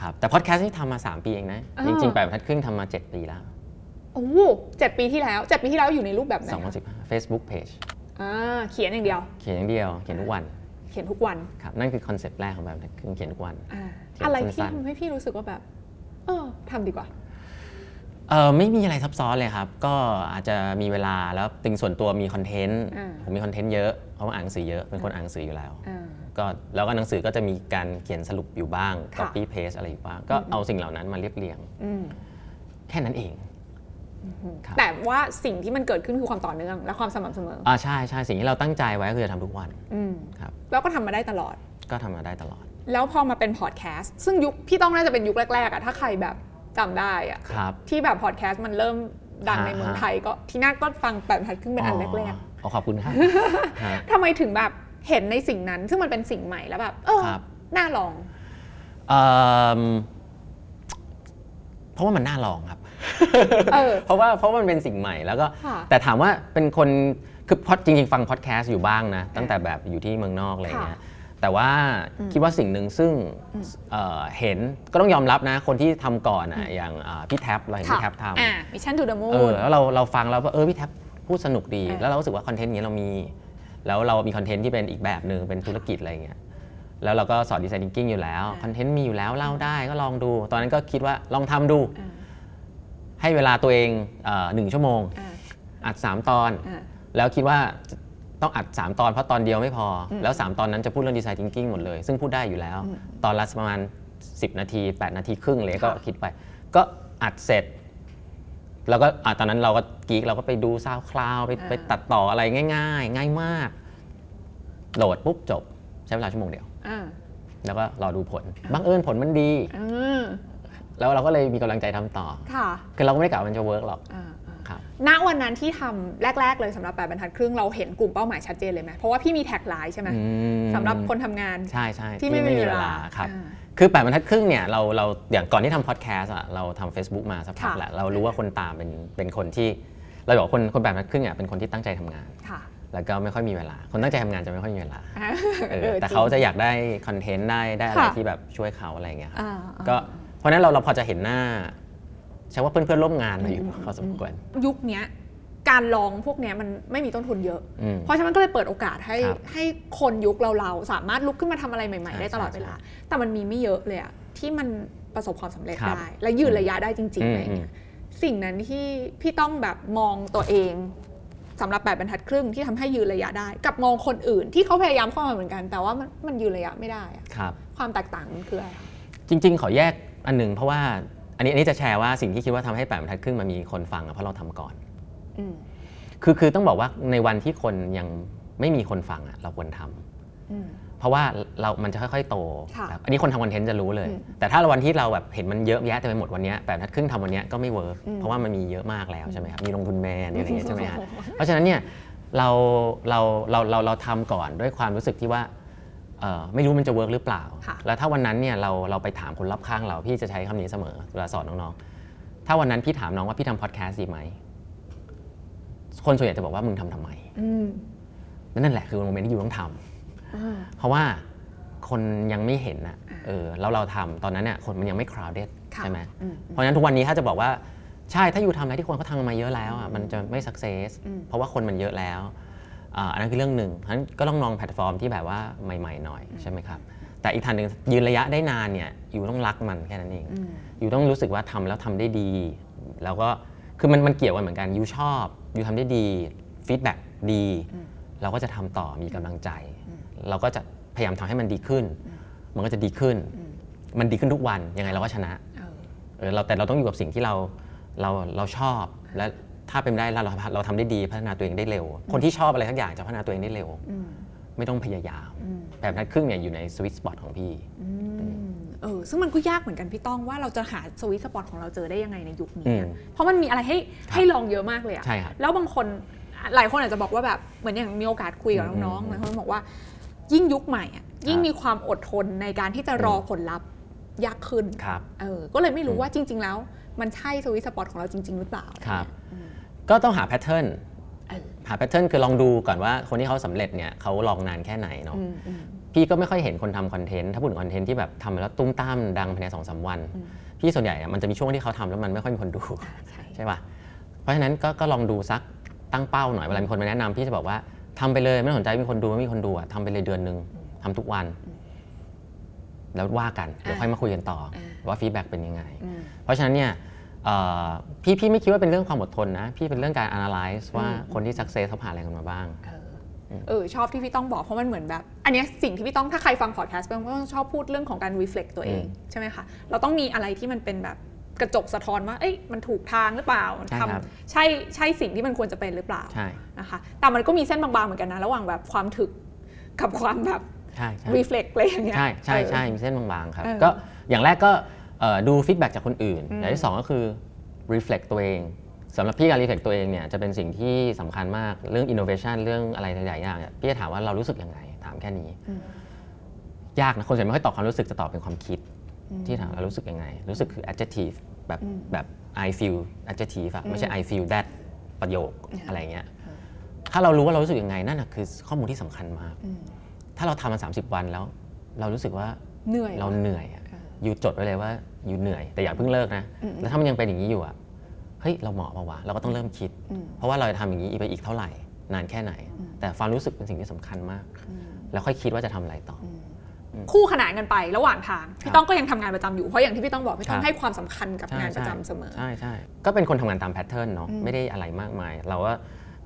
ครับแต่พอดแคสต์นี่ทำมา3ปีเองนะอ่าจริงๆแปดบรรทัดครึ่งทำมา7ปีแล้วโอ้โหเจ็ดปีที่แล้วเจ็ดปีที่แล้วอยู่ในรูปแบบไหนคะ2015 Facebook Page อ่าเขียนอย่างเดียว เขียนอย่างเดียวเขียนทุกวันเขียนทุกวันครับนั่นคือคอนเซปต์แรกของแบบคือเขียนทุกวันอ่าเขียนอะไรที่สั้นๆทำให้พี่รู้สึกว่าแบบ เออทำดีกว่า เออไม่มีอะไรซับซ้อนเลยครับ ก็อาจจะมีเวลาแล้วติงส่วนตัวมีคอนเทนต์อ่า ผมมีคอนเทนต์เยอะเพราะว่าอ่านหนังสือเยอะเป็นคนอ่านหนังสืออยู่แล้ว อ่า ก็แล้วก็หนังสือก็จะมีการเขียนสรุปอยู่บ้าง ค่ะ copy paste อะไรอยู่บ้าง ก็เอาสิ่งเหล่านั้นมาเรียบเรียง อืมแค่นั้นเอง ครับ แต่ว่าสิ่งที่มันเกิดขึ้นคือความต่อเนื่อง และความสม่ำเสมออ่าใช่ใช่สิ่งที่เราตั้งใจไว้ก็คือจะทำทุกวัน อืมครับ แล้วก็ทำมาได้ตลอด ก็ทำมาได้ตลอด แล้วพอมาเป็นพอดแคสต์ซึ่งยุคพี่ต้องน่าจะเป็นยุคแรกๆอะถ้าใครแบบ จำได้อะครับ ที่แบบพอดแคสต์มันเริ่มดังในเมืองไทยก็ที่น่าก็ฟังแปดพันครึ่งเป็นอันแรกๆอ๋อขอบคุณครับฮะๆทำไมถึงแบบเห็นในสิ่งนั้น ซึ่งมันเป็นสิ่งใหม่แล้วแบบ เออครับน่าลองเอิ่มเพราะว่ามันน่าลองครับเออเพราะว่าเพราะว่ามันเป็นสิ่งใหม่แล้วก็ค่ะแต่ถามว่าเป็นคนคือพอดจริงๆ ฟังพอดแคสต์อยู่บ้างนะ ตั้งแต่แบบอยู่ที่เมืองนอกอะไรเงี้ย แต่ว่าคิดว่าสิ่งหนึ่งซึ่งเอ่อเห็นก็ต้องยอมรับนะคนที่ทำก่อนอะอย่างอ่าพี่แท็บเราเห็นพี่แท็บทำอ่า Mission To The Moon เออแล้วเราเราฟังแล้วว่าเออพี่แท็บพูดสนุกดีเออแล้วเรารู้สึกว่าคอนเทนต์นี้เรามี แล้วเรามีคอนเทนต์ที่เป็นอีกแบบหนึ่งเป็นธุรกิจอะไรเงี้ยแล้วเราก็สอนดีไซน์ thinking อยู่แล้วคอนเทนต์มีอยู่แล้วเล่าได้ก็ลองดู ตอนนั้นก็คิดว่าลองทำดู ให้เวลาตัวเองเอ่อหนึ่งชั่วโมงอ่าอัด 3 ตอนอ่าแล้วคิดว่า ต้องอัด 3 ตอนเพราะตอนเดียวไม่พออแล้ว 3 ตอนนั้นจะพูดเรื่องดีไซน์ thinking หมดเลย ซึ่งพูดได้อยู่แล้ว ตอนละประมาณ 10 นาที 8 นาทีครึ่งเลยก็ค่ะคิดไป ก็อัดเสร็จ แล้วก็อะตอนนั้นเราก็ geek เราก็ไปดู SoundCloud ไปไปตัดต่ออะไรง่าย ๆ ง่ายมาก โหลดปุ๊บจบใช้เวลาชั่วโมงเดียวอ่าแล้วก็รอดูผลบังเอิญผลมันดีอืมแล้วเราก็เลยมีกำลังใจทำต่อค่ะคือเราก็ไม่ได้กะว่ามันจะ work หรอกอ่าอ่าครับ ณวันนั้นที่ทำแรก ๆ เลยสำหรับแปดบรรทัดครึ่งเราเห็นกลุ่มเป้าหมายชัดเจนเลยไหมเพราะว่าพี่มีแท็กไลน์ใช่ไหมอืมสำหรับคนทำงานใช่ใช่ที่ไม่มีเวลาครับอ่าคือแปดบรรทัดครึ่งเนี่ยเราเราอย่างก่อนที่ทำพอดแคสต์อะเราทำ Facebook มาสักพักค่ะแหละเรารู้ว่าคนตามเป็นเป็นคนที่เราบอกว่าคนคนแปดบรรทัดครึ่งอะเป็นคนที่ตั้งใจทำงานค่ะแล้วก็ไม่ค่อยมีเวลา คนตั้งใจทำงานจะไม่ค่อยมีเวลาอ่าเออออแต่จริงเขาจะอยากได้คอนเทนต์ได้ได้อะไรค่ะที่แบบช่วยเขาอะไรอย่างเงี้ยครับอ่าอ่าก็เพราะฉะนั้นเราเราพอจะเห็นหน้าใช่ว่าเพื่อนเพื่อนๆร่วมงานมาอยู่พอสมควรยุคเนี้ยการลองพวกเนี้ยมันไม่มีต้นทุนเยอะอืมเพราะฉะนั้นก็เลยเปิดโอกาสให้ครับให้คนยุคเราเราๆสามารถลุกขึ้นมาทำอะไรใหม่ใช่ๆ ได้ตลอดใช่เวลา แต่มันมีไม่เยอะเลยอะที่มันประสบความสำเร็จครับได้ และยืนระยะได้จริงๆอืมอะไรเงี้ยสิ่งนั้นที่พี่ต้องแบบมองตัวเองสำหรับแปดบรรทัดครึ่งที่ทำให้ยืนระยะได้ กับมองคนอื่นที่เขาพยายามเข้ามาเหมือนกัน แต่ว่ามันมันยืนระยะไม่ได้อะครับความแตกต่างมันคืออะไรคะจริง ๆ ขอแยกอันหนึ่งเพราะว่า อันนี้อันนี้จะแชร์ว่าสิ่งที่คิดว่าทำให้แปดบรรทัดครึ่งมันมีคนฟังอะเพราะเราทำก่อนอืมคือคือต้องบอกว่าในวันที่คนยังไม่มีคนฟังอะเราควรทำอืมเพราะว่าเรามันจะค่อยๆ โตค่ะครับอันนี้คนทำคอนเทนต์จะรู้เลยอืมแต่ถ้าวันที่เราแบบเห็นมันเยอะแยะเต็มไปหมดวันเนี้ยแปดบรรทัดครึ่งทำวันเนี้ยก็ไม่ work อืมเพราะว่ามันมีเยอะมากแล้วใช่ไหมครับ มีลงทุนแมนมีอะไรอย่างเงี้ยใช่ไหมครับเพราะฉะนั้นเนี่ยเราเราเราเราเราทำก่อนด้วยความรู้สึกที่ว่าเอ่อ ไม่รู้มันจะ work หรือเปล่าค่ะแล้วถ้าวันนั้นเนี่ยเราเราไปถามคนรอบข้างเราพี่จะใช้คำนี้เสมอเวลาสอนน้องๆ ถ้าวันนั้นพี่ถามน้องว่าพี่ทำพอดแคสต์ดีไหม คนส่วนใหญ่จะบอกว่ามึงทำทำไมอืมนั่นแหละคือ moment ที่ you ต้องทำอ่าเพราะว่าคนยังไม่เห็นนะเออแล้วเราทำตอนนั้นเนี่ยคนมันยังไม่ crowded ค่ะใช่ไหมอืมเพราะฉะนั้นทุกวันนี้ถ้าจะบอกว่าใช่ถ้า you ทำอะไรที่คนเขาทำมาเยอะแล้วอะมันจะไม่ success อืมเพราะว่าคนมันเยอะแล้ว อ่าอันนั้นคือเรื่องหนึ่งฉะนั้นก็ต้องลองแพลตฟอร์มที่แบบว่าใหม่ๆหน่อยใช่ไหมครับ แต่อีกทางหนึ่งยืนระยะได้นานเนี่ย you ต้องรักมันแค่นั้นเองอืม you ต้องรู้สึกว่าทำแล้วทำได้ดี แล้วก็คือมันมันเกี่ยวกันเหมือนกัน you ชอบ you ทำได้ดี feedback ดี เราก็จะทำต่อมีกำลังใจ เราก็จะพยายามทำให้มันดีขึ้น มันก็จะดีขึ้น มันดีขึ้นทุกวันยังไงเราก็ชนะเออเออเราแต่เราต้องอยู่กับสิ่งที่เราเราเราชอบและ ถ้าเป็นไปได้เราเราเราทำได้ดีพัฒนาตัวเองได้เร็ว คนที่ชอบอะไรทั้งอย่างจะพัฒนาตัวเองได้เร็ว อืมไม่ต้องพยายามแบบนั้นครึ่งเนี่ยอยู่ในสวิตสปอตของพี่ อืมเออซึ่งมันก็ยากเหมือนกันพี่ต้องว่าเราจะหาสวิตสปอตของเราเจอได้ยังไงในยุคนี้อือะมเพราะมันมีอะไรให้ให้ลองเยอะมากเลยอะ ใช่ครับ แล้วบางคนหลายคนอาจจะบอกว่าแบบเหมือนอย่างมีโอกาสคุยกับอืมน้องอืมๆหลายคนบอกว่า ยิ่งยุคใหม่อะยิ่งครับมีความอดทนในการที่จะรอผลลัพธ์ยากขึ้นครับ เออก็เลยไม่รู้ว่าจริง ๆ แล้ว มันใช่ sweet spot ของเราจริง ๆ หรือเปล่าครับอืม ก็ต้องหา pattern เออหา pattern คือลองดูก่อนว่าคนที่เขาสำเร็จเนี่ยเขาลองนานแค่ไหนเนาะอืมอืมพี่ก็ไม่ค่อยเห็นคนทำคอนเทนต์ถ้าพูดถึงคอนเทนต์ที่แบบทำแล้วตูมตามดังภายในสองสามวันอืมพี่ส่วนใหญ่อะมันจะมีช่วงที่เขาทำแล้วมันไม่ค่อยมีคนดูอ่าใช่ใช่ป่ะเพราะฉะนั้นก็ก็ลองดูสักตั้งเป้าหน่อยเวลามีคนมาแนะนำพี่จะบอกว่าทำไปเลยไม่ต้องสนใจมีคนดูไม่มีคนดูอะทำไปเลยเดือนหนึ่งทำทุกวัน แล้วว่ากันเดี๋ยวค่อยมาคุยกันต่ออาว่า feedback เป็นยังไงอืมเพราะฉะนั้นเนี่ยเอ่อ พี่พี่ไม่คิดว่าเป็นเรื่องความอดทนนะ พี่เป็นเรื่องการ analyze ว่าคนที่ success เขาผ่านอะไรกันมาบ้างเออเออชอบที่พี่ต้องบอกเพราะมันเหมือนแบบ อันเนี้ยสิ่งที่พี่ต้องถ้าใครฟังพอดแคสต์บ้างก็ต้องชอบพูดเรื่องของการ reflect ตัวเองอืมใช่ไหมคะเราต้องมีอะไรที่มันเป็นแบบกระจกสะท้อนว่า เอ้ย มันถูกทางหรือเปล่ามันใช่ทครับำใช่ ใช่สิ่งที่มันควรจะเป็นหรือเปล่าใช่นะคะ แต่มันก็มีเส้นบางๆ เหมือนกันนะ ระหว่างแบบความถึกกับความแบบใช่ใช่ reflect อะไรอย่างเงี้ย ใช่ใช่เออใช่มีเส้นบางๆ ครับเออก็อย่างแรกก็เอ่อ ดูฟีดแบ็กจากคนอื่นอืมอย่างที่สองก็คือ reflect ตัวเองสำหรับพี่การ reflect ตัวเองเนี่ยจะเป็นสิ่งที่สำคัญมากเรื่อง innovation เรื่องอะไรหลายๆอย่างเนี่ยพี่จะถามว่าเรารู้สึกยังไง ถามแค่นี้ ยากนะคนส่วนใหญ่ไม่ค่อยตอบความรู้สึกจะตอบเป็นความคิด ที่ถามเรารู้สึกยังไง รู้สึกคือ adjective แบบแบบ I feel adjective อะไม่ใช่ I feel that ประโยคอะไรเงี้ยถ้าเรารู้ว่าเรารู้สึกยังไงนั่นนะคือข้อมูลที่สำคัญมาก ถ้าเราทำมา30 วันแล้ว เรารู้สึกว่าเหนื่อยเราเหนื่อยอะ อยู่จดไว้เลยว่าอยู่เหนื่อยแต่อย่าเพิ่งเลิกนะแล้วถ้ามันยังเป็นอย่างนี้อยู่อะเฮ้ยเราเหมาะปะวะเราก็ต้องเริ่มคิด เพราะว่าเราจะทำอย่างนี้ไปอีกเท่าไหร่ นานแค่ไหน แต่ความรู้สึกเป็นสิ่งที่สำคัญมาก แล้วค่อยคิดว่าจะทำอะไรต่ออคู่ขนานกันไประหว่างทางครัพี่บต้องก็ยังทำงานประจำอยู่เพราะอย่างที่พี่ต้องบอกพี่ต้อครังบให้ความสำคัญกับใช่งานประใช่จำเสมอใช่ใช่ก็เป็นคนทำงานตามแพทเทิร์นเนาะไม่ได้อะไรมากมาย เราก็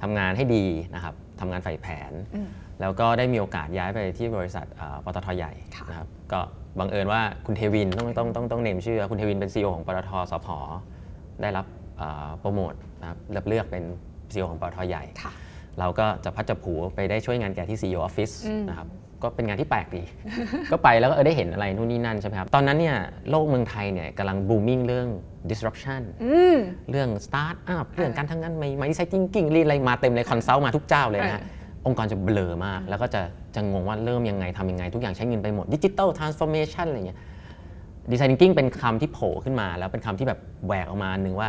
ทำงานให้ดีนะครับทำงานใฝ่แผนอืม แล้วก็ได้มีโอกาสย้ายไปที่บริษัทเอ่อปตทใหญ่ค่ะนะครับก็บังเอิญว่าคุณเทวินต้องต้องต้องต้องเนมชื่อ คุณเทวินเป็น CEO ของปตทสพได้รับเอ่อโปรโมทนะครับรับเลือกเป็น CEO ของปตทใหญ่ค่ะเราก็จะพลัดจับผลูไปได้ช่วยงานแกที่ CEO Office อืมนะครับก็เป็นงานที่แปลกดี ก็ไปแล้วก็เออได้เห็นอะไรนู่นนี่นั่นใช่ไหมครับ ตอนนั้นเนี่ยโลกเมืองไทยเนี่ยกำลัง booming เรื่อง disruption อืมเรื่อง start up เรื่องการทำงานใหม่ๆ design thinking lean อะไรมาเต็มเลย consult มาทุกเจ้าเลยนะฮะ องค์กรจะเบลอมาก แล้วก็จะจะงงว่าเริ่มยังไงทำยังไง ทุกอย่างใช้เงินไปหมด digital transformation อะไรเงี้ยดีไซน์ thinking เป็นคำที่โผล่ขึ้นมา แล้วเป็นคำที่แบบแหวกออกมาอันหนึ่งว่า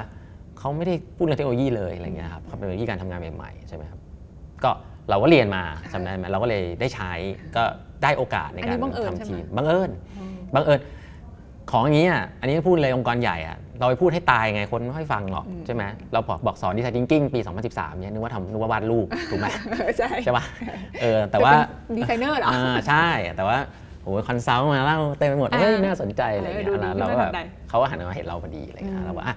เขาไม่ได้พูดเรื่องเทคโนโลยีเลยอะไรเงี้ยครับเขาเป็นวิธีการทำงานใหม่ๆใช่ไหมครับก็เราก็เรียนมาจำได้ไหมเราก็เลยได้ใช้ก็ได้โอกาสในอันการนี้บังเอิญทำใช่ไหมทีมบังเอิญบังเอิญของอย่างนี้อะอันนี้พูดเลยองค์กรใหญ่อะ เราไปพูดให้ตายไงคนไม่ค่อยฟังหรอกใช่ไหมเราบอกบอกสอนดีไซน์ thinking ปี 2013เนี่ยนึกว่าทำนึกว่าวาดรูปถูกไหมใช่ใช่ปะเออแต่ว่าเป็นดีไซเนอร์เหรออ่าใช่แต่ว่าโอ้ย consult มาเล่าเต็มไปหมดอ่าเฮ้ยน่าสนใจอะไรอย่างเงี้ยเออดูดีเราก็น่าแบบสนใจเขาก็หันมาเห็นเราพอดีอะไรเงี้ยเราว่าอะ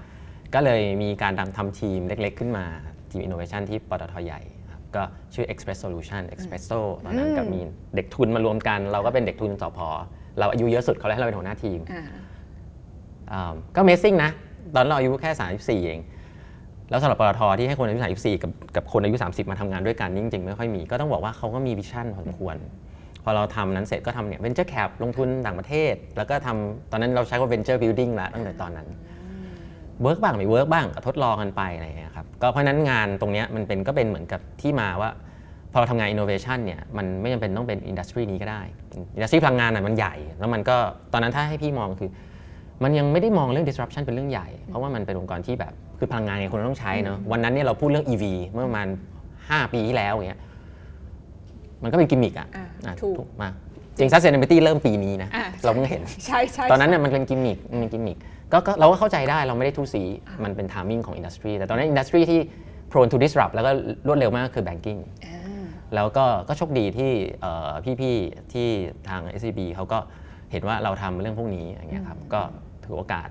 ก็เลยมีการทำทำทีมเล็กๆ ขึ้นมาทีม innovation ที่ปตทใหญ่ครับก็ชื่อ Express Solution Expresso ตอนนั้นก็มีเด็กทุนมารวมกัน เราก็เป็นเด็กทุนสพเราอายุเยอะสุดเขาเลยให้เราเป็นหัวหน้าทีม ก็ amazing นะ ตอนเราอายุแค่ 34 เอง แล้วสำหรับปตทที่ให้คนอายุ 34 กับกับคนอายุ 30 มาทำงานด้วยกันนี่จริงๆ ไม่ค่อยมี ก็ต้องบอกว่าเขาก็มี vision พอสมควร พอเราทำนั้นเสร็จก็ทำเนี่ย venture cap ลงทุนต่างประเทศ แล้วก็ทำตอนนั้นเราใช้ว่า venture building แล้วตั้งแต่ตอนนั้น work บ้างไม่ work บ้างทดลองกันไปอะไรอย่างเงี้ยครับก็เพราะนั้นงานตรงเนี้ยมันเป็นก็เป็นเหมือนกับที่มาว่า พอเราทำงาน innovation เนี่ยมันไม่จำเป็นต้องเป็น industry นี้ก็ได้ industry พลังงานน่ะมันใหญ่ แล้วมันก็ตอนนั้นถ้าให้พี่มองคือ มันยังไม่ได้มองเรื่อง disruption เป็นเรื่องใหญ่ เพราะว่ามันเป็นองค์กรที่แบบคือพลังงานไงคนต้องใช้เนาะวันนั้นเนี่ยเราพูดเรื่อง EV เมื่อประมาณ 5 ปีที่แล้วอย่างเงี้ยมันก็เป็นกิมมิกอะอ่าอะถูก มากจริง sustainability เริ่มปีนี้นะ อ่าเราเพิ่งเห็น ใช่ใช่ตอนนั้นเนี่ยมันเป็นกิมมิคมันเป็นกิมมิคก็ก็เราก็เข้าใจได้เราไม่ได้ทู่ซี้มันเป็น timing ของ industry แต่ตอนนั้น industry ที่ prone to disrupt แล้วก็รวดเร็วมากคือ banking อ่า แล้วก็ก็โชคดีที่เอ่อพี่ๆที่ทาง SCB เขาก็เห็นว่าเราทำเรื่องพวกนี้อย่างเงี้ยครับก็ ถือโอกาส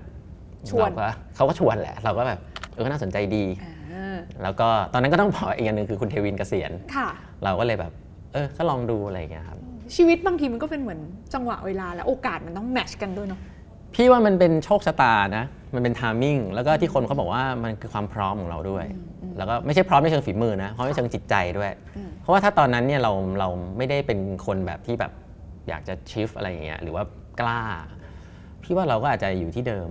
ชวนเราก็เขาก็ชวนแหละ เราก็แบบเออน่าสนใจดีอ่าแล้วก็ตอนนั้นก็ต้องบอกอีกอย่างหนึ่งคือคุณเทวินเกษียณค่ะเราก็เลยแบบ เออก็ลองดูอะไรอย่างเงี้ยครับชีวิตบางทีมันก็เป็นเหมือนจังหวะเวลาและโอกาสมันต้องแมทชกันด้วยเนาะพี่ว่ามันเป็นโชคชะตานะ มันเป็นทามมิ่ง แล้วก็ที่คนเขาบอกว่ามันคือความพร้อมของเราด้วย แล้วก็ไม่ใช่พร้อมในเชิงฝีมือนะเพราะในเชิงจิตใจด้วย เพราะว่าถ้าตอนนั้นเนี่ยเราเราไม่ได้เป็นคนแบบที่แบบอยากจะชิฟอะไรอย่างเงี้ยหรือว่ากล้า พี่ว่าเราก็อาจจะอยู่ที่เดิม